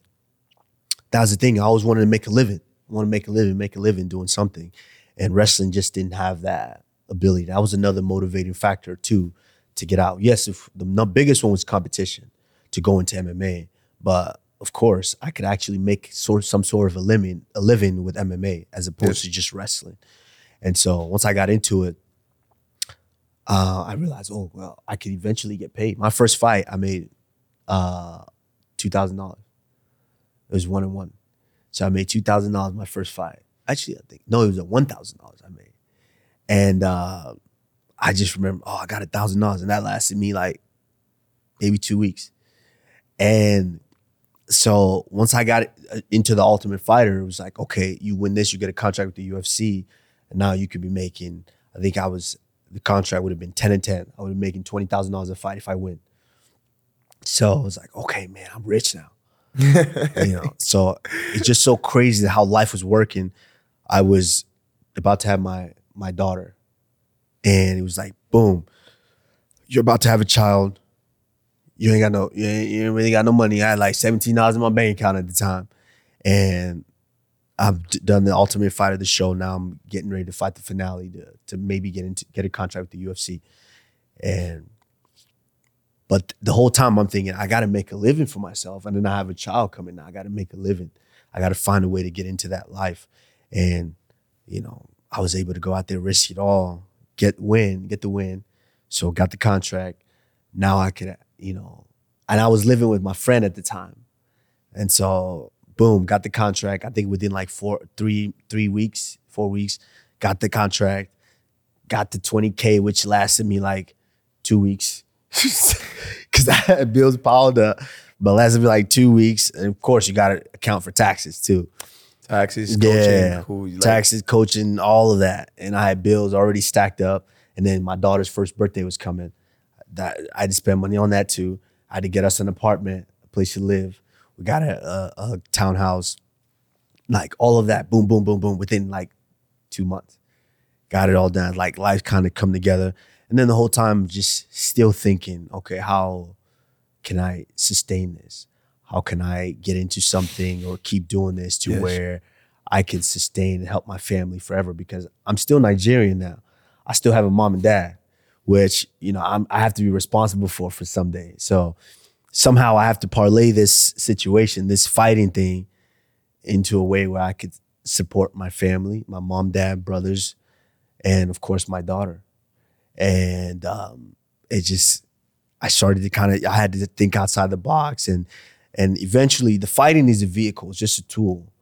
that was the thing. I always wanted to make a living. I want to make a living, make a living doing something. And wrestling just didn't have that ability. That was another motivating factor too to get out. Yes, if the biggest one was competition to go into MMA, but of course, I could actually make sort some sort of a living, a living with MMA as opposed to just wrestling. And so once I got into it, uh, I realized, oh well, I could eventually get paid. My first fight, I made uh, two thousand dollars. It was one and one. So I made two thousand dollars my first fight. Actually, I think no, it was a one thousand dollars I made. And uh, I just remember, oh, I got a thousand dollars, and that lasted me like maybe two weeks. And so once I got uh, into the Ultimate Fighter, it was like, okay, you win this, you get a contract with the UFC, and now you could be making. I think I was the contract would have been ten and ten. I would be making twenty thousand dollars a fight if I win. So I was like, okay, man, I'm rich now. you know, so it's just so crazy how life was working. I was about to have my my daughter, and it was like, boom, you're about to have a child. You ain't got no, you ain't, you ain't really got no money. I had like seventeen dollars in my bank account at the time, and I've done the Ultimate Fight of the show. Now I'm getting ready to fight the finale to to maybe get into get a contract with the UFC, and but the whole time I'm thinking I got to make a living for myself, and then I have a child coming. Now I got to make a living. I got to find a way to get into that life, and you know I was able to go out there, risk it all, get win, get the win. So got the contract. Now I could, you know, and I was living with my friend at the time, and so boom, got the contract. I think within like four, three, three weeks, four weeks, got the contract, got the 20K, which lasted me like two weeks. Cause I had bills piled up, but lasted me like two weeks. And of course, you gotta account for taxes too.
Taxes, coaching,
Yeah.
cool. Like,
Taxes, coaching, all of that. And I had bills already stacked up. And then my daughter's first birthday was coming. That I had to spend money on that too. I had to get us an apartment, a place to live. We got a, a, a townhouse, like all of that. Boom, boom, boom, boom. Within like two months, got it all done. Like life kind of come together. And then the whole time, just still thinking, okay, how can I sustain this? How can I get into something or keep doing this to
Yes.
where I can sustain and help my family forever? Because I'm still Nigerian now. I still have a mom and dad, which you know I'm, I have to be responsible for for someday. So somehow I have to parlay this situation, this fighting thing, into a way where I could support my family, my mom, dad, brothers, and of course my daughter. And um, it just, I started to kind of, I had to think outside the box, and and eventually the fighting is a vehicle, it's just a tool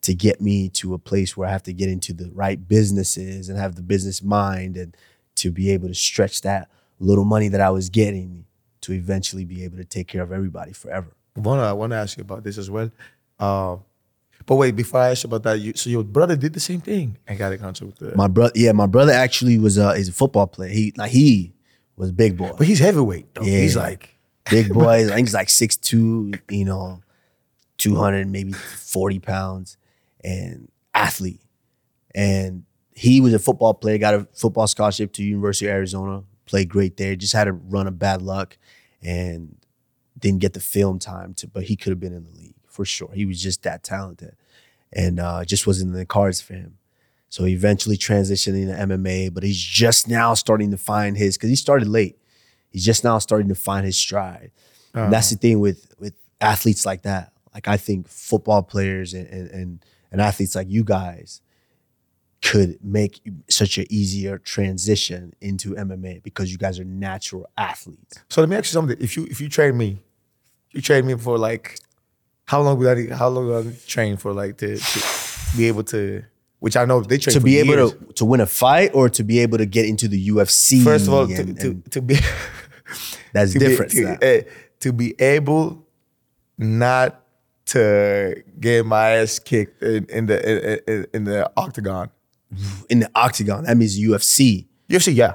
to get me to a place where I have to get into the right businesses and have the business mind and to be able to stretch that little money that I was getting to eventually be able to take care of everybody forever.
wanna I wanna ask you about this as well. Um, but wait, before I ask you about that, you, so your brother did the same thing and got a contract with the.
My brother, yeah, my brother actually was a he's a football player. He like he was big boy,
but he's heavyweight. Though. He's like
big boy. I think he's like six two, you know, two hundred maybe forty pounds, and athlete. And he was a football player. Got a football scholarship to University of Arizona. Played great there. Just had a run of bad luck, and didn't get the film time to. But he could have been in the league for sure. He was just that talented, and uh, just wasn't in the cards for him. So he eventually transitioned into MMA, but he's just now starting to find his because he started late. He's just now starting to find his stride. And that's the thing with with athletes like that. Like I think football players and and and, and athletes like you guys could make such an easier transition into MMA because you guys are natural athletes.
So let me ask you something. If you if you train me, you train me for like how long would I need- how long would I train for like to, to be able to which I know they train
to be able
years.
to to win a fight or to be able to get into the UFC.
First of all, to,
and-
to,
and
to be
that's
to be-
different.
to, eh, to be able not to get my ass kicked in, in the in, in the octagon.
In the octagon, that means UFC.
UFC, yeah.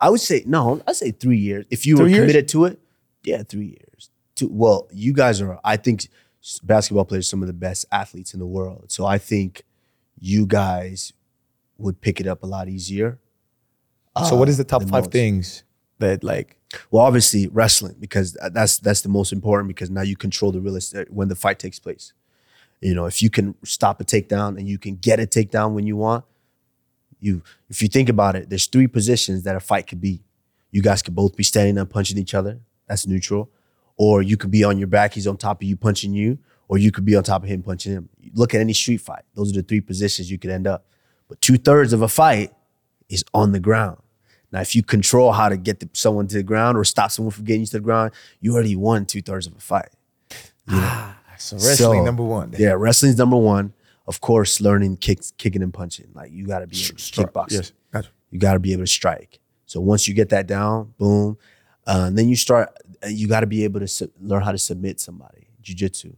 I would say no. I'd say three years. If you were
years?
committed to it, yeah, three years. Two, well, you guys are. I think basketball players are some of the best athletes in the world. So I think you guys would pick it up a lot easier.
so what is the uh, top
the
five
most.
things that like
Well, obviously wrestling because that's that's the most important because now you control the real estate when the fight takes place. You know, if you can stop a takedown and you can get a takedown when you want, you if you think about it, there's three positions that a fight could be. You guys could both be standing up punching each other. That's neutral. Or you could be on your back, he's on top of you punching you, or you could be on top of him punching him. Look at any street fight. Those are the three positions you could end up. But two thirds of a fight is on the ground. Now, if you control how to get the, someone to the ground or stop someone from getting you to the ground, you already won two thirds of a fight.
Ah, so wrestling
So,
number one.
Yeah, wrestling's number one. Of course, learning kicks, kicking and punching. Like you got to be able to
Stri-
kickboxing.
Yes. Gotcha.
You got to be able to strike. So once you get that down, boom, uh, and then you start. uh, You got to be able to su- learn how to submit somebody. Jiu-jitsu.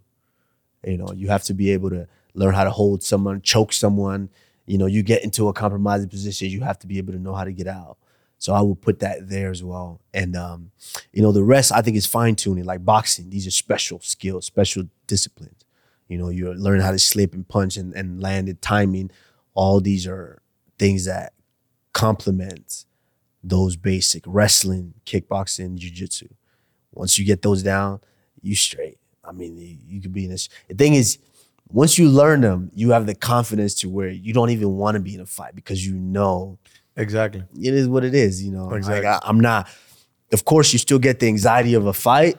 You know, you have to be able to learn how to hold someone, choke someone. You know, you get into a compromising position, you have to be able to know how to get out. So I will put that there as well. And um, you know, the rest I think is fine tuning. Like boxing, these are special skills, special disciplines. You know, you learn how to slip and punch and, and land and timing. All these are things that complement those basic wrestling, kickboxing, jiu-jitsu. Once you get those down, you straight. I mean, you, you could be in this. The thing is, once you learn them, you have the confidence to where you don't even want to be in a fight because you know
Exactly.
it is what it is. You know, like
Exactly.
I, I'm not. Of course, you still get the anxiety of a fight,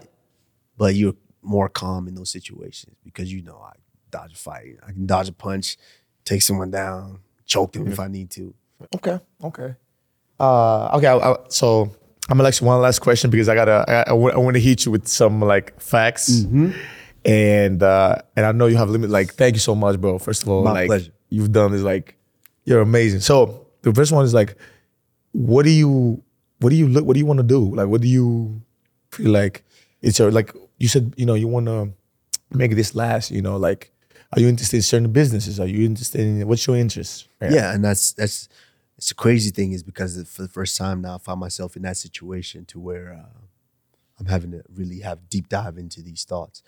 but you're more calm in those situations because you know I dodge a fight. I can dodge a punch, take someone down, choke them if I need to.
Okay. Okay. Uh, okay. I, I, so I'm gonna ask you one last question because I gotta. I, I, want to hit you with some like facts,
Mm-hmm.
and uh, and I know you have limit. Like, thank you so much, bro. First of all,
My
like
pleasure.
you've done this. Like, you're amazing. So the first one is like, what do you, what do you look, what do you want to do? Like, what do you feel like? It's your like you said. You know, you want to make this last. You know, like. Are you interested in certain businesses? Are you interested in what's your interest?
Yeah, and that's that's it's a crazy thing is because for the first time now I find myself in that situation to where uh, I'm having to really have deep dive into these thoughts.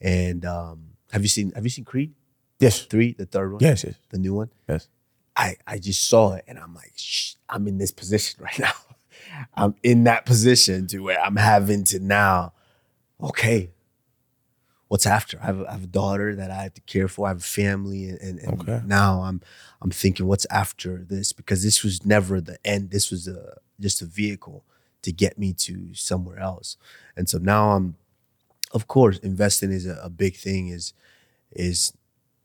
And um, have you seen Have you seen Creed
Yes.
three, the third one?
Yes. Yes.
the new one.
Yes.
I I just saw it and I'm like, Shh, I'm in this position right now. I'm in that position to where I'm having to now, okay, what's after? I have, a, I have a daughter that I have to care for. I have a family, and, and, and
Okay.
now I'm I'm thinking, what's after this? Because this was never the end. This was a just a vehicle to get me to somewhere else. And so now I'm, of course, investing is a, a big thing. Is is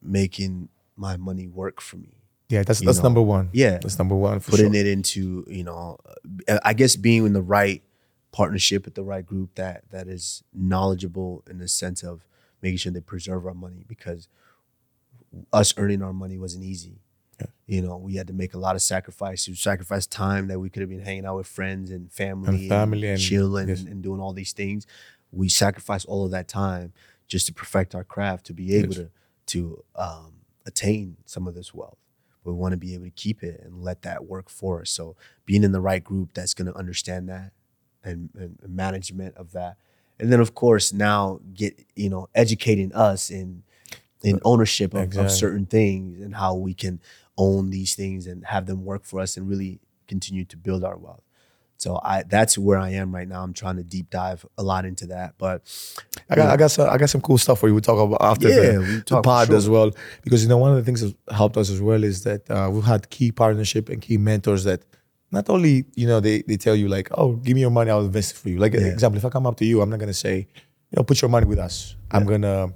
making my money work for me
Yeah, that's that's
know,
number one.
yeah.
that's number one for
putting
sure.
it into you know uh, i guess being in the right partnership with the right group that that is knowledgeable in the sense of making sure they preserve our money because us earning our money wasn't easy
Yeah.
you know we had to make a lot of sacrifices we sacrificed time that we could have been hanging out with friends and family and,
family and-
chilling
yes.
and, and doing all these things we sacrificed all of that time just to perfect our craft to be able
Yes.
to to um, attain some of this wealth we want to be able to keep it and let that work for us. So being in the right group that's going to understand that and, and management of that, and then of course now get you know educating us in in ownership of,
Exactly.
of certain things and how we can own these things and have them work for us and really continue to build our wealth. So I that's where I am right now. I'm trying to deep dive a lot into that, but
I got I got some I got some cool stuff for you. We talk about after
Yeah,
the,
we
the
talk for
pod
sure.
as well because you know one of the things that helped us as well is that uh, we've had key partnership and key mentors that not only you know they they tell you like oh give me your money I'll invest it for you. Like
Yeah.
example, if I come up to you, I'm not gonna say you know put your money with us. I'm gonna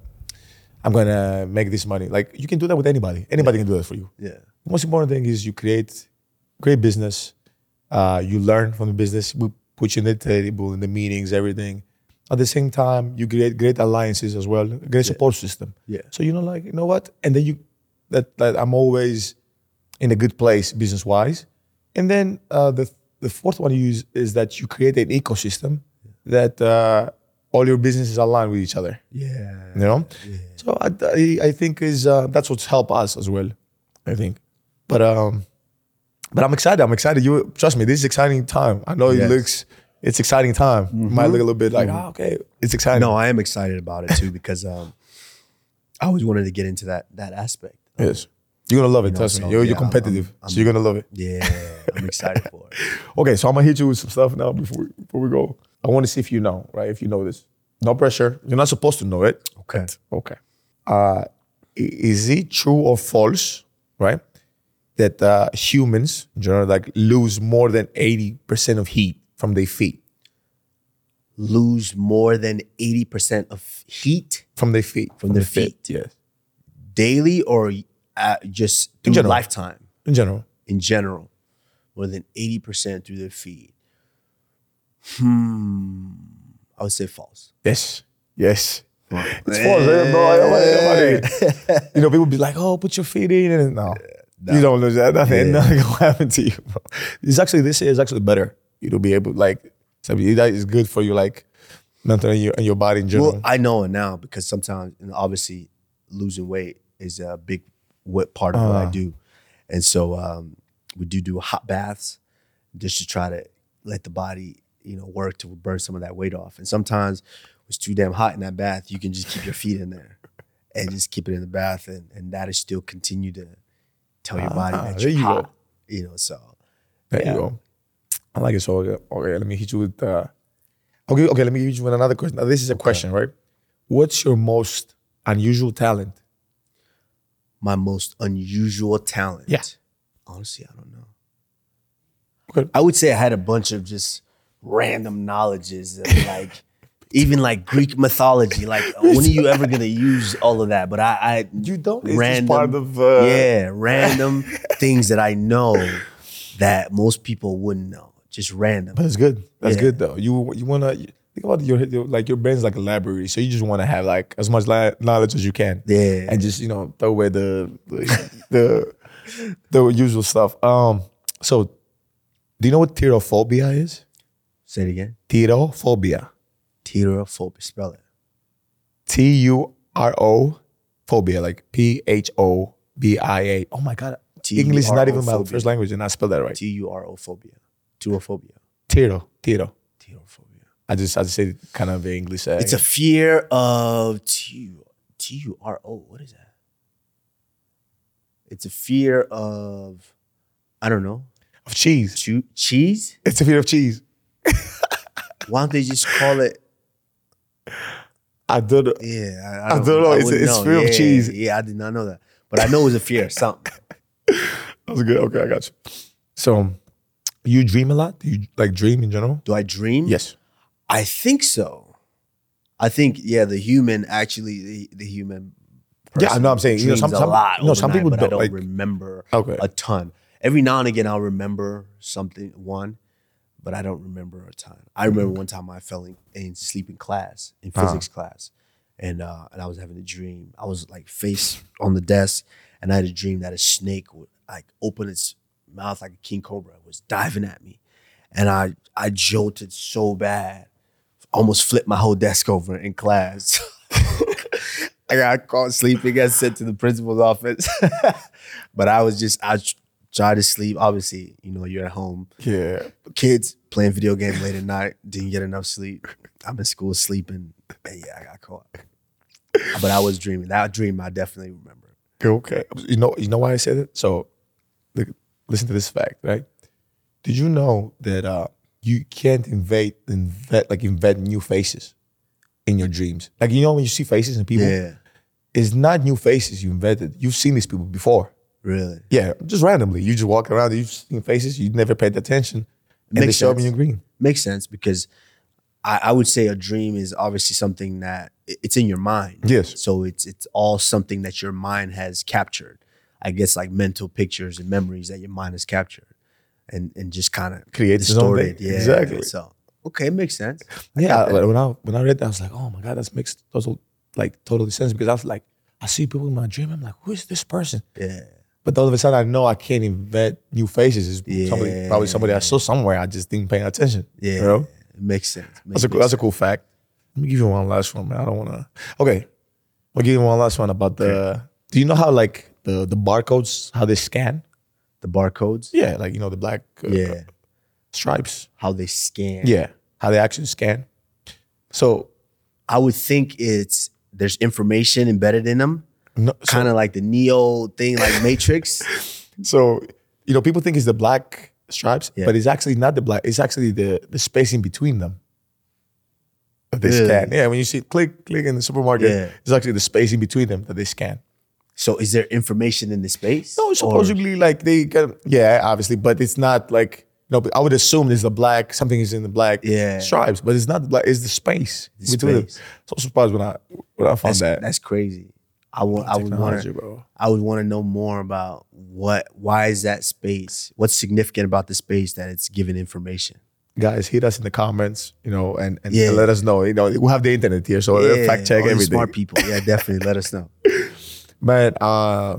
I'm gonna make this money. Like you can do that with anybody. Anybody can do that for you.
yeah,
The most important thing is you create great business. Uh, you learn from the business. We put you in the table, in the meetings, everything. At the same time, you create great alliances as well, great support system.
Yeah.
So you know, like you know what, and then you that that I'm always in a good place business wise. And then uh, the the fourth one you use is that you create an ecosystem that uh, all your businesses align with each other.
yeah,
You know, so I, I, I think is uh, that's what's helped us as well. I think, but um, but I'm excited. I'm excited. You trust me. This is exciting time. I know
Yes.
it looks it's exciting time. It might look a little bit like ah, okay, it's exciting.
No, I am excited about it too because um, I always wanted to get into that that aspect.
yes, you're gonna love it.
know,
trust
so,
me. You're,
yeah,
you're
I'm-
competitive,
I'm-
so you're gonna love it.
Yeah, I'm excited for it.
Okay, so I'm gonna hit you with some stuff now before we, before we go. I want to see if you know, right? If you know this, no pressure. You're not supposed to know it.
Okay.
Okay. Uh, is it true or false, right? That uh, humans, in general, like lose more than 80% of heat from their feet.
Lose more than eighty percent of heat
From their feet.
From their feet.
Yes.
daily or uh, just through
general.
lifetime
In general.
in general. more than 80% through their feet Hmm. I would say false.
Yes. Yes. It's false, eh, bro. You know, people be like, "Oh, put your feet in," and no, you don't lose that. Nothing,
Yeah.
nothing will happen to you, bro. It's actually this year is actually better. You'll be able like that is good for you, like mental and your and your body in general.
Well, I know it now because sometimes, and obviously, losing weight is a big what part of what I
Uh.
do, and so um, we do do hot baths just to try to let the body, you know, work to burn some of that weight off. And sometimes it's too damn hot in that bath, you can just keep your feet in there and just keep it in the bath, and and that is still continue to tell your body
Ah,
that
there
you're
you go.
hot, you know. So
There
Yeah.
you go. I like it. So okay, okay, let me hit you with. Uh, okay, okay, let me hit you with another question. Now, this is a question, right? What's your most unusual talent?
my most unusual talent.
Yeah.
Honestly, I don't know.
Okay.
I would say I had a bunch of just random knowledges of like even like Greek mythology. Like when are you ever gonna use all of that? But I, I
You don't. It's
random,
just part of. Uh,
yeah, random things that I know that most people wouldn't know. Just random.
But it's good. That's
Yeah.
good though. You you wanna think about your, your like your brain's like a library, so you just want to have like as much li- knowledge as you can,
Yeah.
and just you know throw away the the the, the usual stuff. Um. So, do you know what turophobia is?
Say it again. Turophobia. Spell it.
T U R O phobia, like P H O B I A. Oh my god, English is not even my first language, and I spelled that right.
T U R O phobia. Turophobia.
Tiro, tiro.
Turophobia.
I just I just say kind of English. Uh,
It's a fear of T T U R O. What is that? It's a fear of I don't know.
of cheese.
Cheese?
It's a fear of cheese.
Why don't they just call it?
I don't know.
Yeah, I,
I don't know. It's-
wouldn't
it's fear of cheese.
Yeah, I did not know that, but I know it was a fear. Something.
That was good. Okay, I got you. So, you dream a lot? Do you like dream in general?
Do I dream?
Yes.
I think so. I think yeah, the human actually the, the human.
Yeah, I know. I'm saying you know some,
a
some
lot.
No, some people don't
I don't
like.
remember
Okay.
a ton. Every now and again, I'll remember something one, but I don't remember a time. I remember one time I fell in, in sleep in class in
Uh-huh.
physics class, and uh, and I was having a dream. I was like face on the desk, and I had a dream that a snake would like open its mouth like a king cobra was diving at me, and I I jolted so bad, almost flipped my whole desk over in class. I got caught sleeping. Got sent to the principal's office. but I was just I tr- tried to sleep. Obviously, you know, you're at home.
Yeah.
Kids playing video games late at night. Didn't get enough sleep. I'm in school sleeping. And yeah, I got caught. But I was dreaming. That dream I definitely remember.
Okay. You know. You know why I said it. So, look, listen to this fact, right? Did you know that uh, you can't invade, invent, like invent new faces in your dreams? Like you know when you see faces in people,
Yeah.
it's not new faces you invented. You've seen these people before.
Really.
Yeah, just randomly. You just walk around, you've seen faces, you never paid attention, and they
Makes
show up in
sense.
your green.
Makes sense because I, I would say a dream is obviously something that it's in your mind.
Yes.
So it's it's all something that your mind has captured. I guess like mental pictures and memories that your mind has captured, and and just kind of
Creates thing.
Yeah,
Exactly.
So okay, makes sense. I
Yeah, like, when I when I read that, I was like, oh my god, that makes total like totally sense because I was like, I see people in my dream. I'm like, who is this person?
yeah,
But all of a sudden, I know I can't invent new faces. It's somebody, probably somebody I saw somewhere. I just didn't pay attention.
yeah,
you know?
it makes sense.
that's a cool, that's a cool fact. Let me give you one last one, man. I don't want to. Okay, I'll give you one last one about the. Do you know how like the the barcodes how they scan?
the barcodes.
Yeah, like you know the black uh,
Yeah,
stripes.
how they scan.
Yeah, how they actually scan. So
I would think it's there's information embedded in them,
no, so,
kind of like the Neo thing, like Matrix.
so you know people think it's the black stripes,
Yeah.
but it's actually not the black. It's actually the the spacing between them. That they
Really?
scan. Yeah, when you see click click in the supermarket,
Yeah.
it's actually the spacing between them that they scan.
So is there information in the space?
No,
Or-
supposedly like they can, yeah, obviously, but it's not like no. But I would assume it's the black. Something is in the black
Yeah.
stripes, but it's not the black. It's the space
The
between them. So surprised when I when I found
that's,
that.
that's crazy. I want. I would want to. I would want to know more about what. Why is that space? What's significant about the space that it's giving information?
Guys, hit us in the comments, you know, and, and
Yeah.
let us know. You know, we have the internet here, so
Yeah,
fact check
all
everything.
Smart people. Yeah, definitely. Let us know.
Man, uh,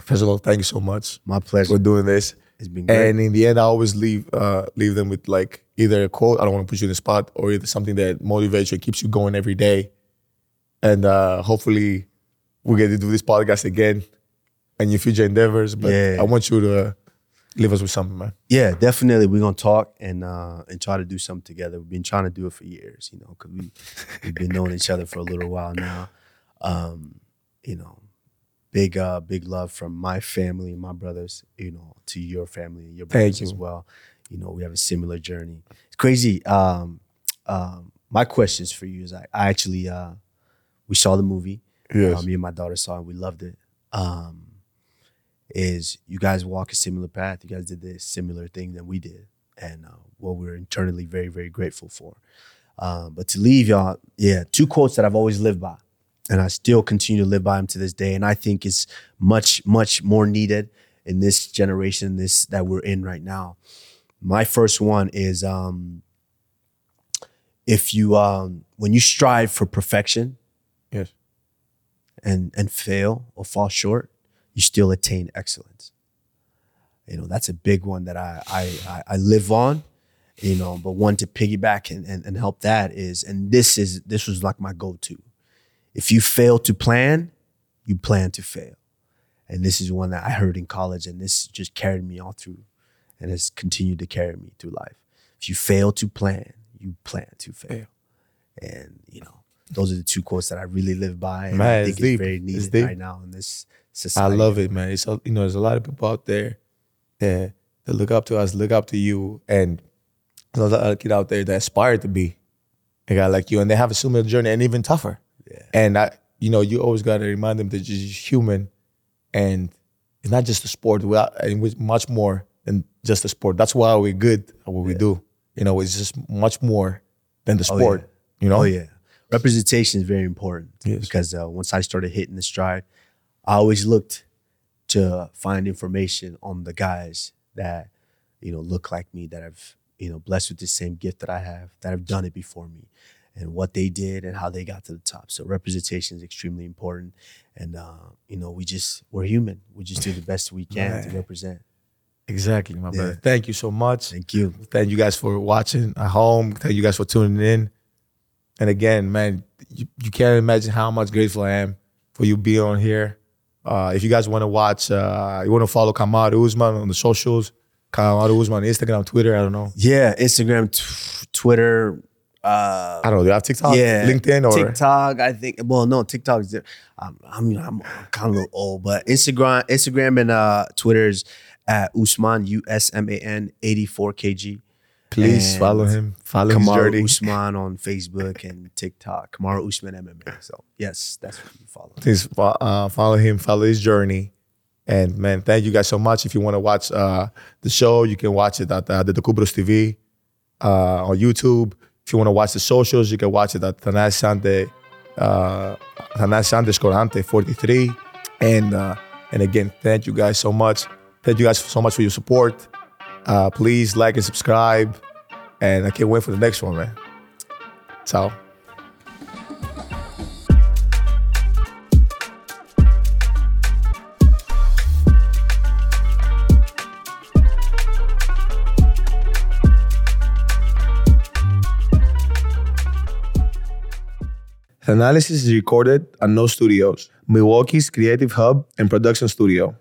first of all, thank you so much
My pleasure.
for doing this.
It's been great.
And in the end, I always leave uh, leave them with like either a quote. I don't want to put you in the spot, or either something that motivates you, and keeps you going every day. And uh, hopefully, we get to do this podcast again and your future endeavors. But
Yeah.
I want you to leave us with something, man.
yeah, definitely. We're gonna talk and uh and try to do something together. We've been trying to do it for years, you know, because we we've been knowing each other for a little while now. Um, you know, big uh big love from my family, my brothers, you know, to your family and your brothers as well. You know, we have a similar journey. It's crazy. Um, um, my questions for you is I, I actually uh we saw the movie.
Yes.
Uh, me and my daughter saw it. We loved it. Um, is you guys walk a similar path. You guys did this similar thing that we did, and uh, what we're internally very, very grateful for. Um, but to leave y'all, yeah, two quotes that I've always lived by, and I still continue to live by them to this day, and I think is much, much more needed in this generation, this that we're in right now. My first one is um, if you um, when you strive for perfection. And and fail or fall short, you still attain excellence. You know, that's a big one that I I I, live on. You know, but one to piggyback and, and and help that is, and this is this was like my go-to. If you fail to plan, you plan to fail. And this is one that I heard in college, and this just carried me all through and has continued to carry me through life. If you fail to plan, you plan to fail. And you know, those are the two quotes that I really live by, and I think
it's
it's, very needed
deep.
right now in this society.
I love it, man. It's a, you know, there's a lot of people out there that, that look up to us, look up to you, and there's a lot of kids out there that aspire to be a guy like you, and they have a similar journey and even tougher.
Yeah.
And I, you know, you always got to remind them that you're just human, and it's not just a sport. We are, and it's much more than just a sport. That's why we're good at what we do. You know, it's just much more than the
Oh,
sport.
yeah.
You know,
Oh yeah, representation is very important
Yes.
because uh, once I started hitting the stride, I always looked to find information on the guys that you know look like me that have you know blessed with the same gift that I have that have done it before me and what they did and how they got to the top. So representation is extremely important, and uh, you know we just we're human. We just do the best we can to represent.
exactly, my
Yeah.
brother. Thank you so much.
Thank you.
Thank you guys for watching at home. Thank you guys for tuning in. And again, man, you, you can't imagine how much grateful I am for you being on here. Uh, if you guys want to watch, uh, you want to follow Kamaru Usman on the socials, Kamaru Usman, Instagram, Twitter, I don't know.
Yeah, Instagram, t- Twitter. Uh,
I don't know. Do you have TikTok,
yeah,
LinkedIn, or
TikTok. I think. Well, no, TikTok is. I'm, I'm, I'm kind of a little old, but Instagram, Instagram, and uh, Twitter's at Usman U S M A N 84 kg.
Please
and
follow him. Follow journey.
Usman on Facebook and TikTok. Kamaru Usman MMA. So yes, that's what you follow.
Please uh, follow him, follow his journey. And man, thank you guys so much. If you want to watch uh, the show, you can watch it at uh, the Antetokounbros TV uh, on YouTube. If you want to watch the socials, you can watch it at Thanasis Ante, uh, Sante 43. And uh, and again, thank you guys so much. Thank you guys so much for your support. Uh, please like and subscribe. And I can't wait for the next one, man. Ciao. Thanalysis is recorded at No Studios, Milwaukee's creative hub and production studio.